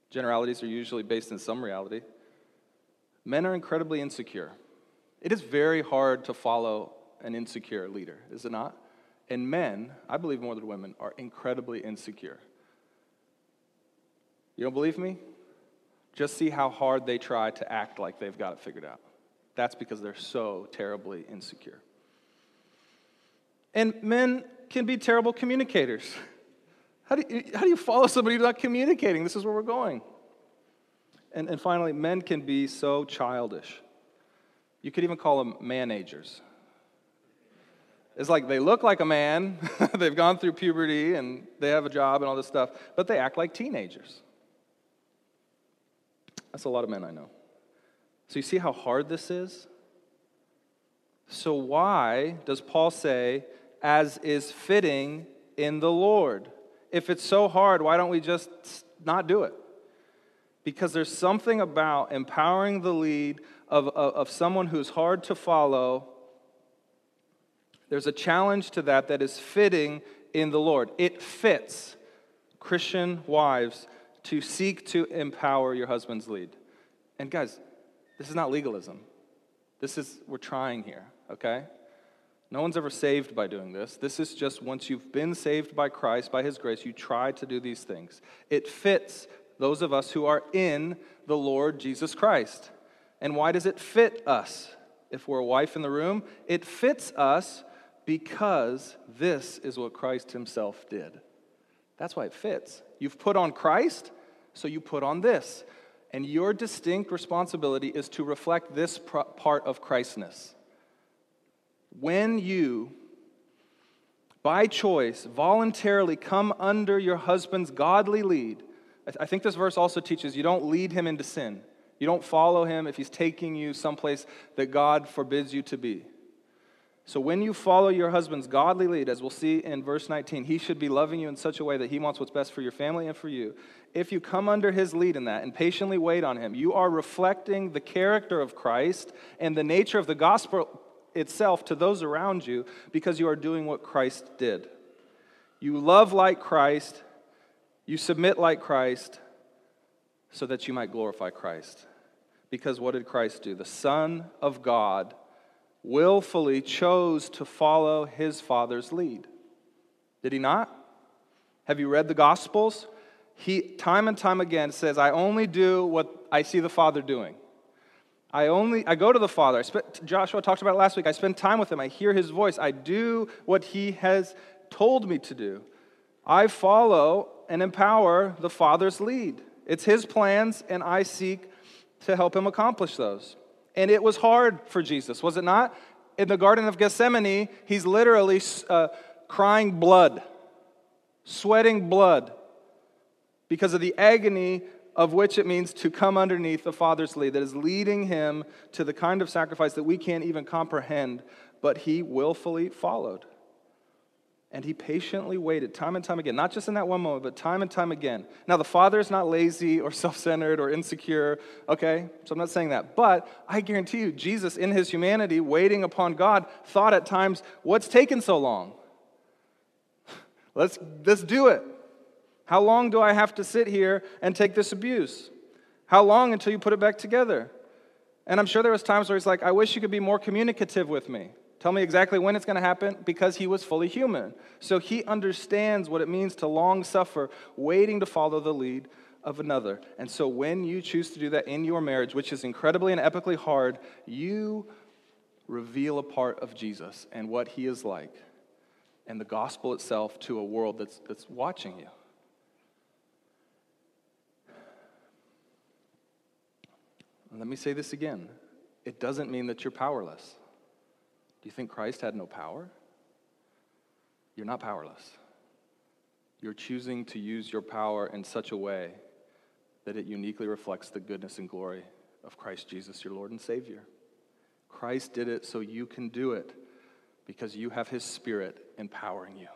Speaker 1: generalities are usually based in some reality. Men are incredibly insecure. It is very hard to follow an insecure leader, is it not? And men, I believe more than women, are incredibly insecure. You don't believe me? Just see how hard they try to act like they've got it figured out. That's because they're so terribly insecure. And men can be terrible communicators. How do you, how do you follow somebody not communicating? This is where we're going. And, and finally, men can be so childish. You could even call them managers. It's like they look like a man, they've gone through puberty and they have a job and all this stuff, but they act like teenagers. That's a lot of men I know. So you see how hard this is? So, why does Paul say, as is fitting in the Lord? If it's so hard, why don't we just not do it? Because there's something about empowering the lead of, of, of someone who's hard to follow. There's a challenge to that that is fitting in the Lord. It fits Christian wives to seek to empower your husband's lead. And guys, this is not legalism. This is, we're trying here, okay? No one's ever saved by doing this. This is just once you've been saved by Christ, by His grace, you try to do these things. It fits those of us who are in the Lord Jesus Christ. And why does it fit us? If we're a wife in the room, it fits us because this is what Christ himself did. That's why it fits. You've put on Christ, so you put on this. And your distinct responsibility is to reflect this part of Christness. When you, by choice, voluntarily come under your husband's godly lead, I think this verse also teaches you don't lead him into sin. You don't follow him if he's taking you someplace that God forbids you to be. So when you follow your husband's godly lead, as we'll see in verse 19, he should be loving you in such a way that he wants what's best for your family and for you. If you come under his lead in that and patiently wait on him, you are reflecting the character of Christ and the nature of the gospel itself to those around you because you are doing what Christ did. You love like Christ, you submit like Christ, so that you might glorify Christ. Because what did Christ do? The Son of God willfully chose to follow his Father's lead. Did he not? Have you read the Gospels? He, time and time again, says, I only do what I see the Father doing. I only I go to the Father. I spent, Joshua talked about last week. I spend time with him. I hear his voice. I do what he has told me to do. I follow and empower the Father's lead. It's His plans, and I seek to help Him accomplish those. And it was hard for Jesus, was it not? In the Garden of Gethsemane, He's literally uh, crying blood, sweating blood, because of the agony of which it means to come underneath the Father's lead that is leading Him to the kind of sacrifice that we can't even comprehend, but He willfully followed. And he patiently waited time and time again, not just in that one moment, but time and time again. Now, the father is not lazy or self centered or insecure, okay? So I'm not saying that. But I guarantee you, Jesus, in his humanity, waiting upon God, thought at times, what's taken so long? Let's, let's do it. How long do I have to sit here and take this abuse? How long until you put it back together? And I'm sure there was times where he's like, I wish you could be more communicative with me. Tell me exactly when it's going to happen because he was fully human. So he understands what it means to long suffer, waiting to follow the lead of another. And so when you choose to do that in your marriage, which is incredibly and epically hard, you reveal a part of Jesus and what he is like and the gospel itself to a world that's, that's watching you. Let me say this again it doesn't mean that you're powerless. Do you think Christ had no power? You're not powerless. You're choosing to use your power in such a way that it uniquely reflects the goodness and glory of Christ Jesus, your Lord and Savior. Christ did it so you can do it because you have His Spirit empowering you.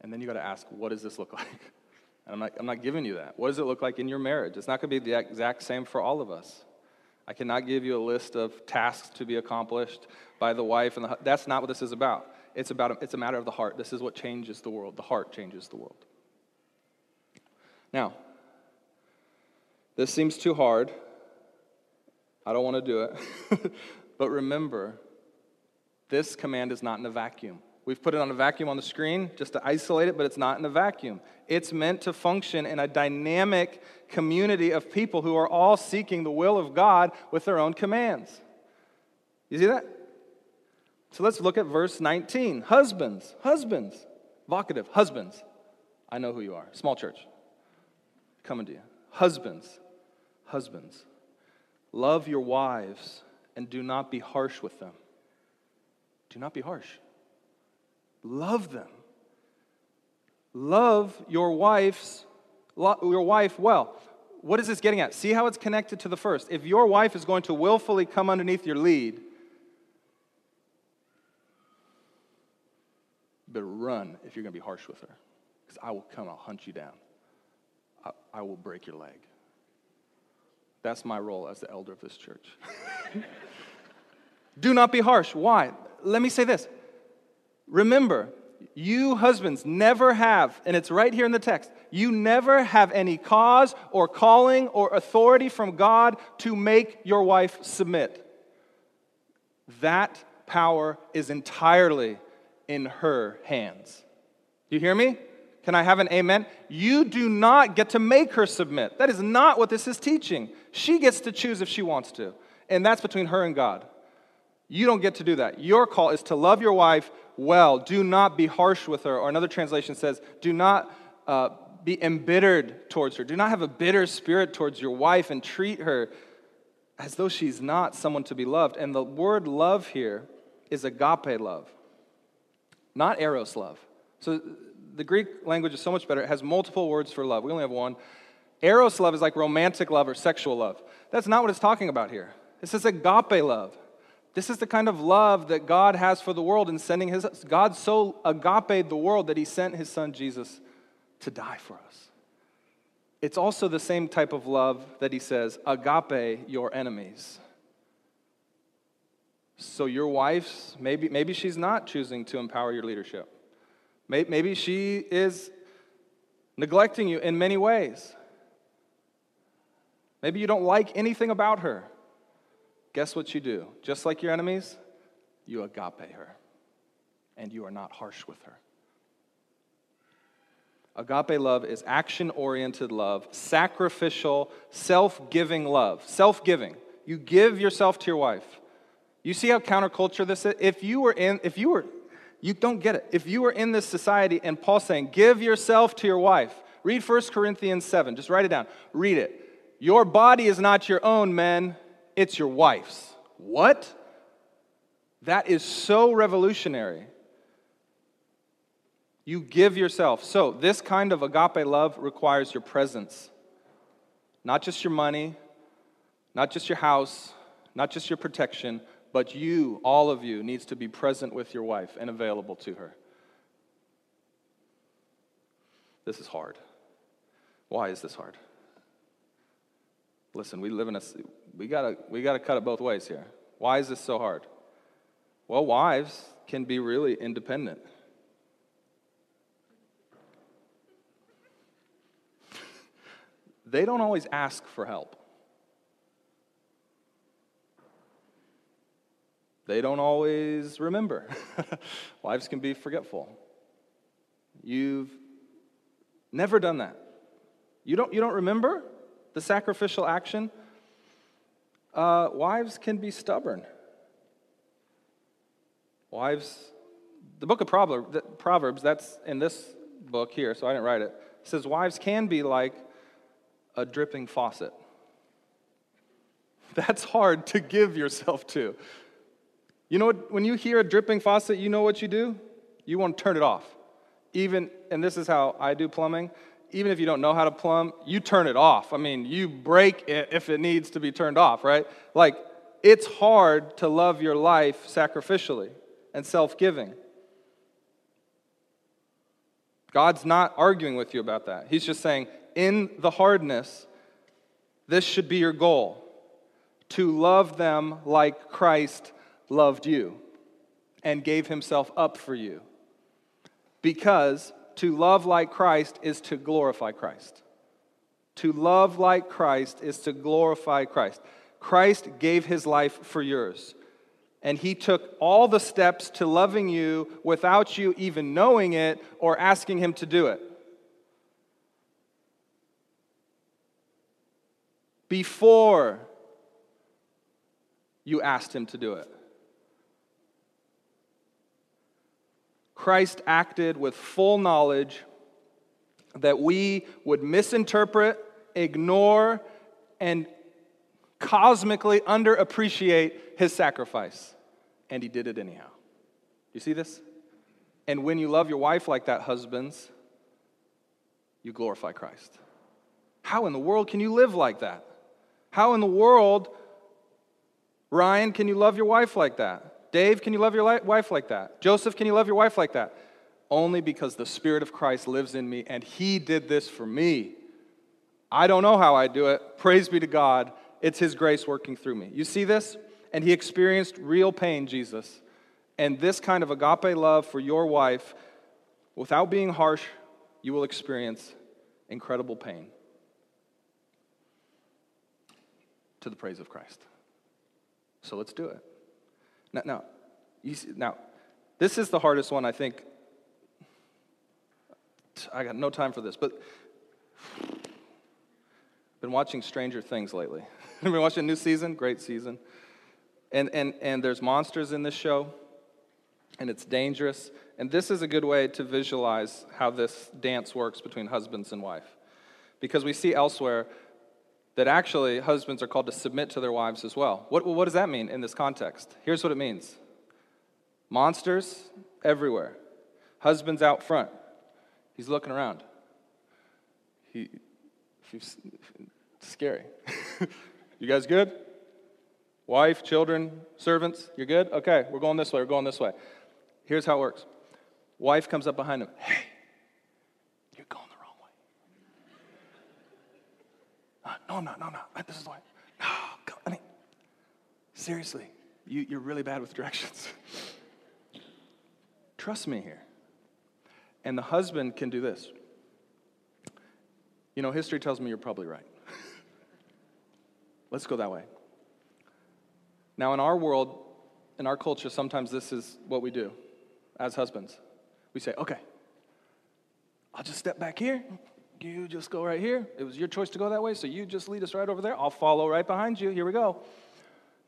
Speaker 1: And then you got to ask, what does this look like? And I'm not, I'm not giving you that. What does it look like in your marriage? It's not going to be the exact same for all of us. I cannot give you a list of tasks to be accomplished by the wife, and the, that's not what this is about. It's about it's a matter of the heart. This is what changes the world. The heart changes the world. Now, this seems too hard. I don't want to do it. but remember, this command is not in a vacuum. We've put it on a vacuum on the screen just to isolate it, but it's not in a vacuum. It's meant to function in a dynamic community of people who are all seeking the will of God with their own commands. You see that? So let's look at verse 19. Husbands, husbands, vocative, husbands. I know who you are. Small church. Coming to you. Husbands, husbands. Love your wives and do not be harsh with them. Do not be harsh. Love them. Love your wife's your wife well. What is this getting at? See how it's connected to the first. If your wife is going to willfully come underneath your lead, better run if you're going to be harsh with her. Because I will come, I'll hunt you down. I, I will break your leg. That's my role as the elder of this church. Do not be harsh. Why? Let me say this. Remember, you husbands never have, and it's right here in the text, you never have any cause or calling or authority from God to make your wife submit. That power is entirely in her hands. You hear me? Can I have an amen? You do not get to make her submit. That is not what this is teaching. She gets to choose if she wants to, and that's between her and God. You don't get to do that. Your call is to love your wife well. Do not be harsh with her. Or another translation says, do not uh, be embittered towards her. Do not have a bitter spirit towards your wife and treat her as though she's not someone to be loved. And the word love here is agape love, not eros love. So the Greek language is so much better. It has multiple words for love. We only have one. Eros love is like romantic love or sexual love. That's not what it's talking about here. It says agape love. This is the kind of love that God has for the world in sending his God so agape the world that he sent his son Jesus to die for us. It's also the same type of love that he says, agape your enemies. So your wife's maybe maybe she's not choosing to empower your leadership. Maybe she is neglecting you in many ways. Maybe you don't like anything about her guess what you do? Just like your enemies, you agape her, and you are not harsh with her. Agape love is action oriented love, sacrificial, self giving love. Self giving. You give yourself to your wife. You see how counterculture this is? If you were in, if you were, you don't get it. If you were in this society and Paul's saying, give yourself to your wife, read 1 Corinthians 7. Just write it down. Read it. Your body is not your own, men it's your wife's. What? That is so revolutionary. You give yourself. So, this kind of agape love requires your presence. Not just your money, not just your house, not just your protection, but you, all of you, needs to be present with your wife and available to her. This is hard. Why is this hard? Listen, we live in a we gotta we gotta cut it both ways here. Why is this so hard? Well, wives can be really independent. they don't always ask for help. They don't always remember. Wives can be forgetful. You've never done that. You don't, you don't remember the sacrificial action? Uh, wives can be stubborn. Wives, the book of Proverbs, that's in this book here, so I didn't write it, it says wives can be like a dripping faucet. That's hard to give yourself to. You know what? When you hear a dripping faucet, you know what you do? You want to turn it off. Even, and this is how I do plumbing, even if you don't know how to plumb, you turn it off. I mean, you break it if it needs to be turned off, right? Like, it's hard to love your life sacrificially and self giving. God's not arguing with you about that. He's just saying, in the hardness, this should be your goal to love them like Christ loved you and gave himself up for you. Because to love like Christ is to glorify Christ. To love like Christ is to glorify Christ. Christ gave his life for yours. And he took all the steps to loving you without you even knowing it or asking him to do it. Before you asked him to do it. Christ acted with full knowledge that we would misinterpret, ignore, and cosmically underappreciate his sacrifice. And he did it anyhow. You see this? And when you love your wife like that, husbands, you glorify Christ. How in the world can you live like that? How in the world, Ryan, can you love your wife like that? Dave, can you love your wife like that? Joseph, can you love your wife like that? Only because the Spirit of Christ lives in me and He did this for me. I don't know how I do it. Praise be to God. It's His grace working through me. You see this? And He experienced real pain, Jesus. And this kind of agape love for your wife, without being harsh, you will experience incredible pain to the praise of Christ. So let's do it. Now, now, see, now, this is the hardest one, I think. I got no time for this, but I've been watching Stranger Things lately. I've been watching a new season, great season. And, and, and there's monsters in this show, and it's dangerous. And this is a good way to visualize how this dance works between husbands and wife. Because we see elsewhere that actually husbands are called to submit to their wives as well. What, what does that mean in this context? Here's what it means monsters everywhere, husbands out front. He's looking around. He, he's scary. you guys good? Wife, children, servants, you're good? Okay, we're going this way, we're going this way. Here's how it works wife comes up behind him. Hey, no, I'm not. No, I'm not. This is the way. No, I mean, seriously, you, you're really bad with directions. Trust me here. And the husband can do this. You know, history tells me you're probably right. Let's go that way. Now, in our world, in our culture, sometimes this is what we do as husbands. We say, okay, I'll just step back here. You just go right here. It was your choice to go that way, so you just lead us right over there. I'll follow right behind you. Here we go.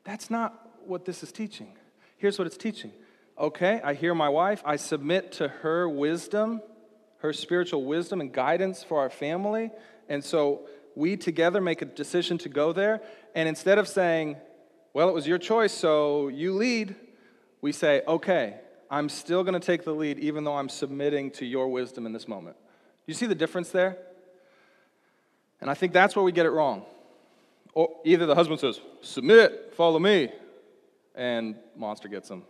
Speaker 1: That's not what this is teaching. Here's what it's teaching. Okay, I hear my wife. I submit to her wisdom, her spiritual wisdom and guidance for our family. And so we together make a decision to go there. And instead of saying, well, it was your choice, so you lead, we say, okay, I'm still going to take the lead even though I'm submitting to your wisdom in this moment. You see the difference there? And I think that's where we get it wrong. Or either the husband says, Submit, follow me, and monster gets him.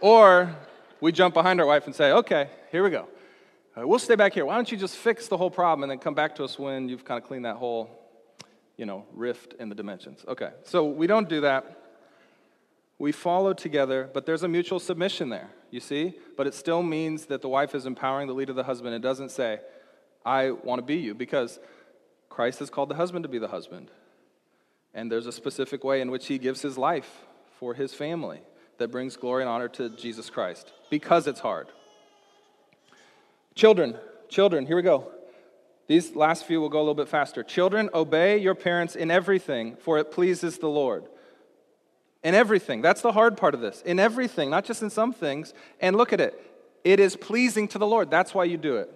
Speaker 1: or we jump behind our wife and say, Okay, here we go. Uh, we'll stay back here. Why don't you just fix the whole problem and then come back to us when you've kind of cleaned that whole, you know, rift in the dimensions? Okay, so we don't do that. We follow together, but there's a mutual submission there you see? But it still means that the wife is empowering the lead of the husband. It doesn't say, I want to be you, because Christ has called the husband to be the husband. And there's a specific way in which he gives his life for his family that brings glory and honor to Jesus Christ, because it's hard. Children, children, here we go. These last few will go a little bit faster. Children, obey your parents in everything, for it pleases the Lord. In everything. That's the hard part of this. In everything, not just in some things. And look at it. It is pleasing to the Lord. That's why you do it.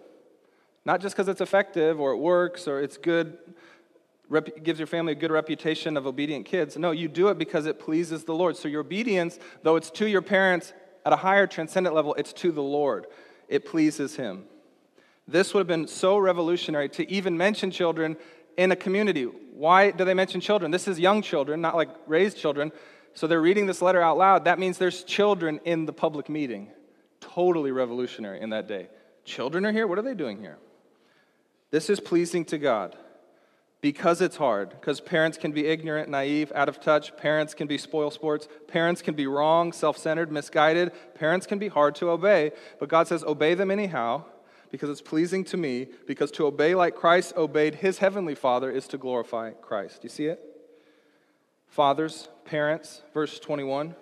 Speaker 1: Not just because it's effective or it works or it's good, rep- gives your family a good reputation of obedient kids. No, you do it because it pleases the Lord. So your obedience, though it's to your parents at a higher transcendent level, it's to the Lord. It pleases Him. This would have been so revolutionary to even mention children in a community. Why do they mention children? This is young children, not like raised children. So they're reading this letter out loud. That means there's children in the public meeting. Totally revolutionary in that day. Children are here? What are they doing here? This is pleasing to God because it's hard, because parents can be ignorant, naive, out of touch. Parents can be spoil sports. Parents can be wrong, self centered, misguided. Parents can be hard to obey. But God says, obey them anyhow because it's pleasing to me, because to obey like Christ obeyed his heavenly Father is to glorify Christ. You see it? Fathers, parents, verse 21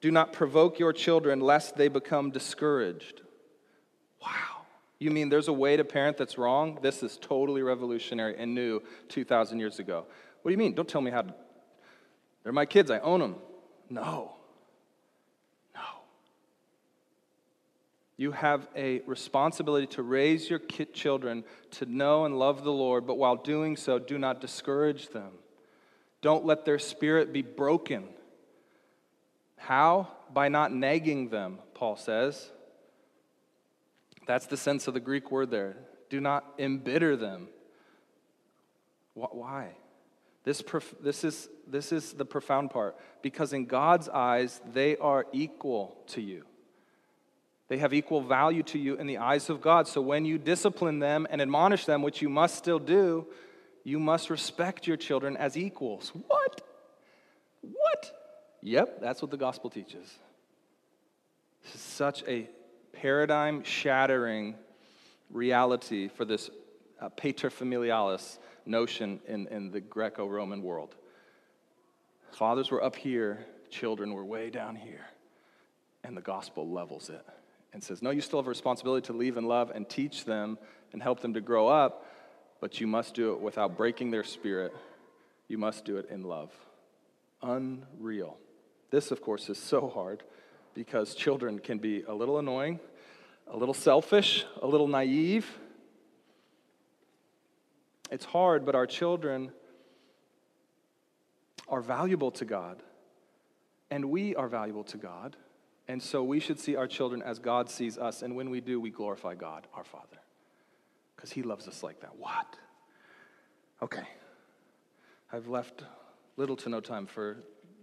Speaker 1: do not provoke your children lest they become discouraged. Wow. You mean there's a way to parent that's wrong? This is totally revolutionary and new 2,000 years ago. What do you mean? Don't tell me how to. They're my kids, I own them. No. No. You have a responsibility to raise your children to know and love the Lord, but while doing so, do not discourage them. Don't let their spirit be broken. How? By not nagging them, Paul says. That's the sense of the Greek word there. Do not embitter them. Why? This, this, is, this is the profound part. Because in God's eyes, they are equal to you. They have equal value to you in the eyes of God. So when you discipline them and admonish them, which you must still do, you must respect your children as equals. What? What? Yep, that's what the gospel teaches. This is such a paradigm shattering reality for this uh, paterfamilias notion in, in the Greco Roman world. Fathers were up here, children were way down here. And the gospel levels it and says, No, you still have a responsibility to leave and love and teach them and help them to grow up, but you must do it without breaking their spirit. You must do it in love. Unreal. This, of course, is so hard because children can be a little annoying, a little selfish, a little naive. It's hard, but our children are valuable to God, and we are valuable to God. And so we should see our children as God sees us, and when we do, we glorify God, our Father, because He loves us like that. What? Okay. I've left little to no time for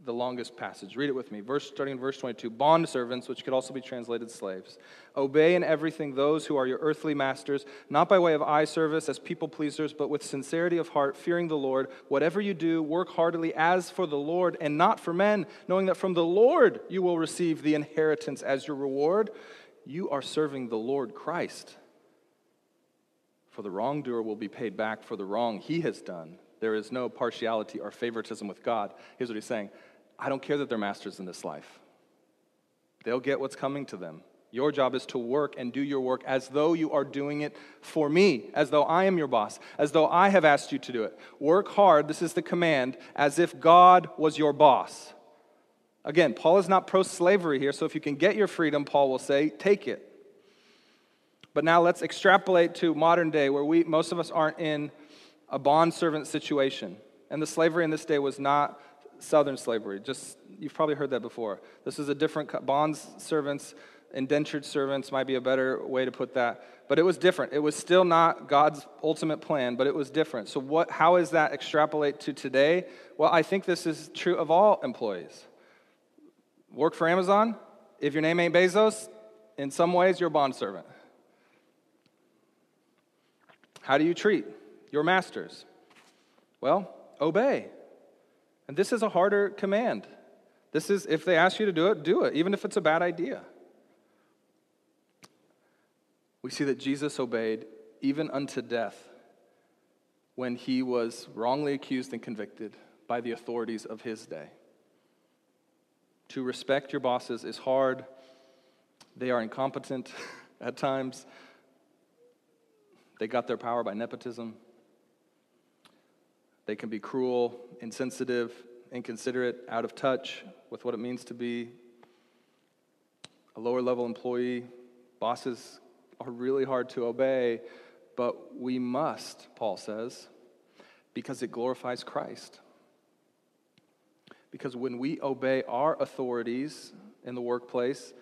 Speaker 1: the longest passage. Read it with me. Verse starting in verse 22. Bond servants, which could also be translated slaves, obey in everything those who are your earthly masters, not by way of eye service as people pleasers, but with sincerity of heart, fearing the Lord. Whatever you do, work heartily as for the Lord and not for men, knowing that from the Lord you will receive the inheritance as your reward. You are serving the Lord Christ. For the wrongdoer will be paid back for the wrong he has done. There is no partiality or favoritism with God. Here's what he's saying I don't care that they're masters in this life. They'll get what's coming to them. Your job is to work and do your work as though you are doing it for me, as though I am your boss, as though I have asked you to do it. Work hard, this is the command, as if God was your boss. Again, Paul is not pro slavery here, so if you can get your freedom, Paul will say, take it. But now let's extrapolate to modern day where we, most of us aren't in a bond servant situation. And the slavery in this day was not Southern slavery. Just you've probably heard that before. This is a different bonds servants, indentured servants might be a better way to put that. But it was different. It was still not God's ultimate plan, but it was different. So what? How is that extrapolate to today? Well, I think this is true of all employees. Work for Amazon. If your name ain't Bezos, in some ways you're a bond servant. How do you treat your masters? Well, obey. And this is a harder command. This is, if they ask you to do it, do it, even if it's a bad idea. We see that Jesus obeyed even unto death when he was wrongly accused and convicted by the authorities of his day. To respect your bosses is hard. They are incompetent at times. They got their power by nepotism. They can be cruel, insensitive, inconsiderate, out of touch with what it means to be a lower level employee. Bosses are really hard to obey, but we must, Paul says, because it glorifies Christ. Because when we obey our authorities in the workplace,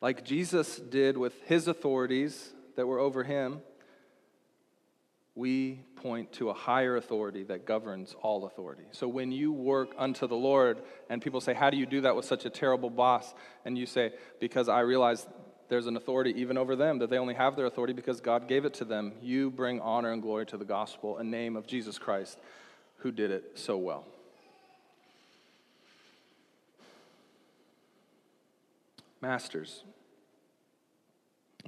Speaker 1: like Jesus did with his authorities that were over him, we point to a higher authority that governs all authority. So when you work unto the Lord, and people say, How do you do that with such a terrible boss? And you say, Because I realize there's an authority even over them, that they only have their authority because God gave it to them. You bring honor and glory to the gospel in name of Jesus Christ, who did it so well. Masters.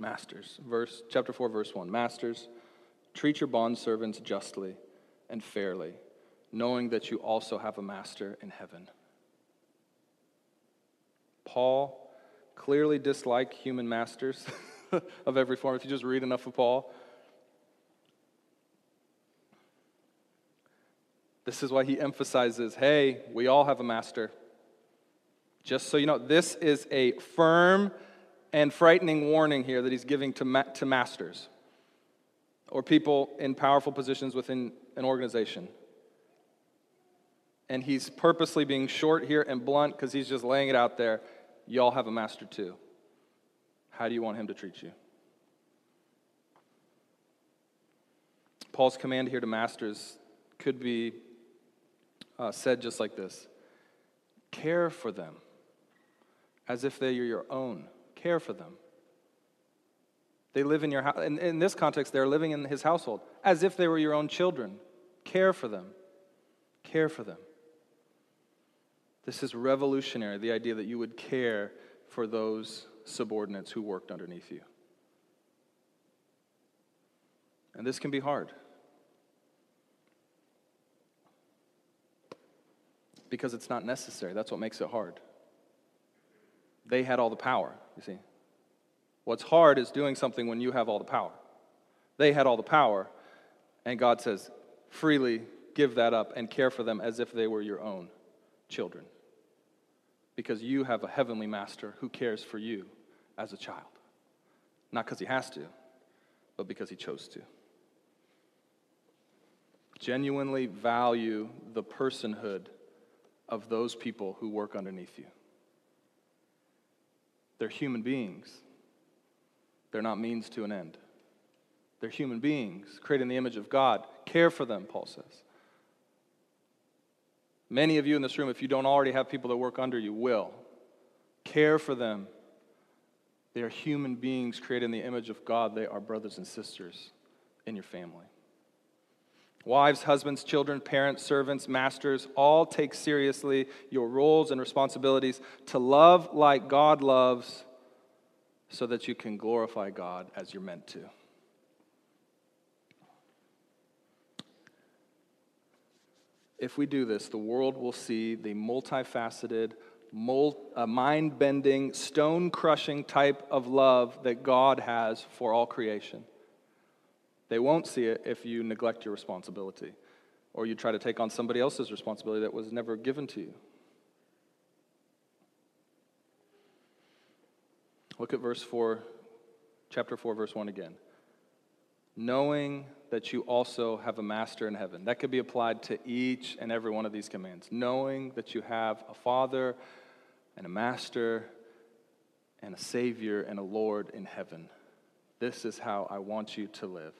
Speaker 1: Masters. Verse chapter 4 verse 1. Masters Treat your bondservants justly and fairly, knowing that you also have a master in heaven. Paul clearly disliked human masters of every form. If you just read enough of Paul, this is why he emphasizes hey, we all have a master. Just so you know, this is a firm and frightening warning here that he's giving to, ma- to masters or people in powerful positions within an organization. And he's purposely being short here and blunt because he's just laying it out there. Y'all have a master too. How do you want him to treat you? Paul's command here to masters could be uh, said just like this Care for them as if they are your own. Care for them. They live in your house. In, in this context, they're living in his household as if they were your own children. Care for them. Care for them. This is revolutionary, the idea that you would care for those subordinates who worked underneath you. And this can be hard. Because it's not necessary. That's what makes it hard. They had all the power, you see. What's hard is doing something when you have all the power. They had all the power, and God says, freely give that up and care for them as if they were your own children. Because you have a heavenly master who cares for you as a child. Not because he has to, but because he chose to. Genuinely value the personhood of those people who work underneath you. They're human beings. They're not means to an end. They're human beings created in the image of God. Care for them, Paul says. Many of you in this room, if you don't already have people that work under you, will. Care for them. They are human beings created in the image of God. They are brothers and sisters in your family. Wives, husbands, children, parents, servants, masters, all take seriously your roles and responsibilities to love like God loves so that you can glorify God as you're meant to. If we do this, the world will see the multifaceted, uh, mind bending, stone crushing type of love that God has for all creation. They won't see it if you neglect your responsibility or you try to take on somebody else's responsibility that was never given to you. Look at verse 4, chapter 4, verse 1 again. Knowing that you also have a master in heaven. That could be applied to each and every one of these commands. Knowing that you have a father and a master and a savior and a Lord in heaven. This is how I want you to live.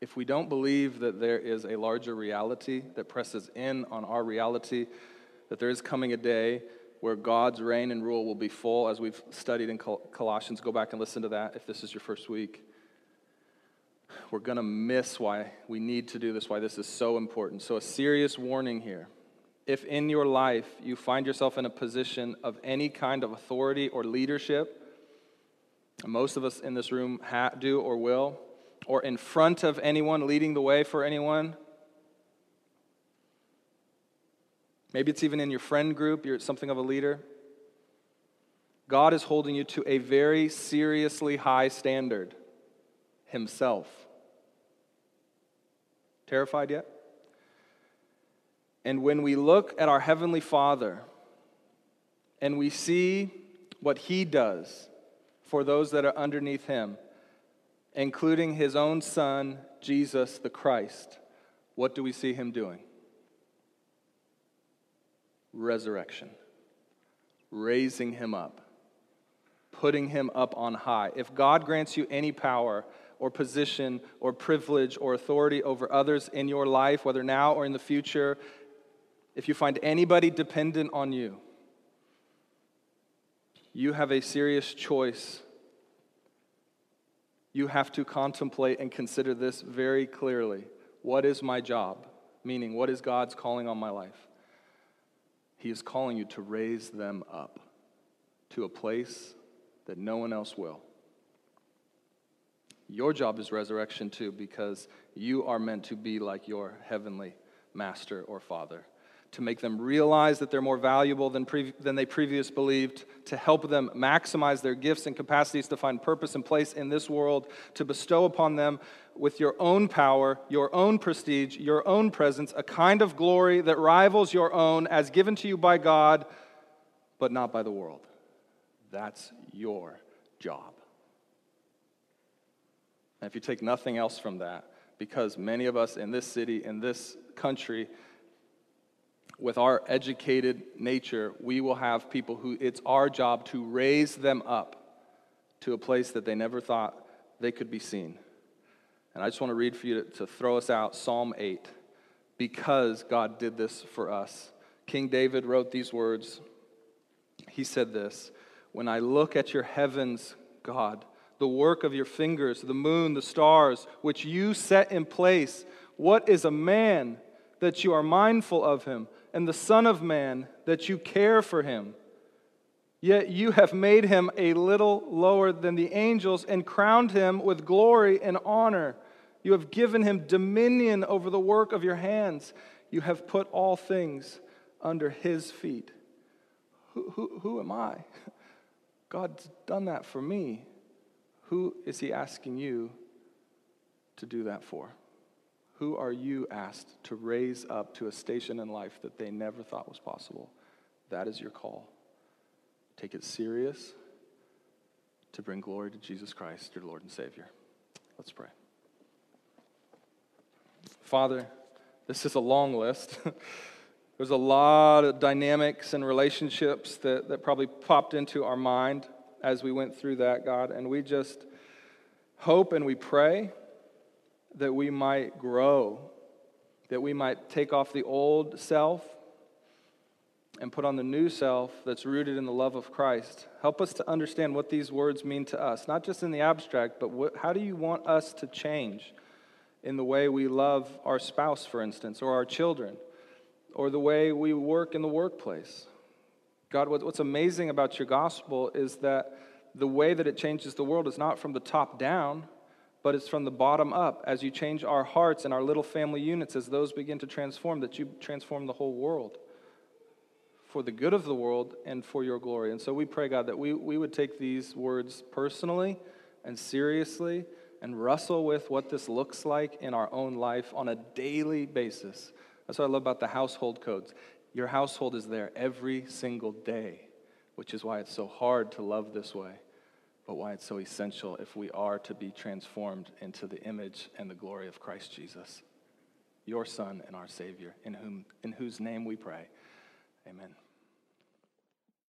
Speaker 1: If we don't believe that there is a larger reality that presses in on our reality, that there is coming a day where God's reign and rule will be full, as we've studied in Colossians. Go back and listen to that if this is your first week. We're going to miss why we need to do this, why this is so important. So, a serious warning here. If in your life you find yourself in a position of any kind of authority or leadership, most of us in this room do or will, or in front of anyone, leading the way for anyone, Maybe it's even in your friend group, you're something of a leader. God is holding you to a very seriously high standard Himself. Terrified yet? And when we look at our Heavenly Father and we see what He does for those that are underneath Him, including His own Son, Jesus the Christ, what do we see Him doing? Resurrection, raising Him up, putting Him up on high. If God grants you any power, or position or privilege or authority over others in your life, whether now or in the future, if you find anybody dependent on you, you have a serious choice. You have to contemplate and consider this very clearly. What is my job? Meaning, what is God's calling on my life? He is calling you to raise them up to a place that no one else will. Your job is resurrection too, because you are meant to be like your heavenly master or father to make them realize that they're more valuable than, pre- than they previously believed, to help them maximize their gifts and capacities to find purpose and place in this world, to bestow upon them with your own power, your own prestige, your own presence, a kind of glory that rivals your own as given to you by God, but not by the world. That's your job. And if you take nothing else from that, because many of us in this city, in this country, with our educated nature, we will have people who it's our job to raise them up to a place that they never thought they could be seen. And I just want to read for you to, to throw us out Psalm 8 because God did this for us. King David wrote these words. He said this When I look at your heavens, God, the work of your fingers, the moon, the stars, which you set in place, what is a man that you are mindful of him? And the Son of Man that you care for him. Yet you have made him a little lower than the angels and crowned him with glory and honor. You have given him dominion over the work of your hands. You have put all things under his feet. Who, who, who am I? God's done that for me. Who is he asking you to do that for? Who are you asked to raise up to a station in life that they never thought was possible? That is your call. Take it serious to bring glory to Jesus Christ, your Lord and Savior. Let's pray. Father, this is a long list. There's a lot of dynamics and relationships that, that probably popped into our mind as we went through that, God. And we just hope and we pray that we might grow, that we might take off the old self and put on the new self that's rooted in the love of Christ. Help us to understand what these words mean to us, not just in the abstract, but what, how do you want us to change in the way we love our spouse, for instance, or our children, or the way we work in the workplace? God, what's amazing about your gospel is that the way that it changes the world is not from the top down but it's from the bottom up. As you change our hearts and our little family units as those begin to transform that you transform the whole world for the good of the world and for your glory. And so we pray god that we, we would take these words personally and seriously and wrestle with what this looks like in our own life on a daily basis. That's what i love about the household codes. Your household is there every single day which is why it's so hard to love this way but why it's so essential if we are to be transformed into the image and the glory of Christ Jesus, your Son and our Savior, in, whom, in whose name we pray. Amen.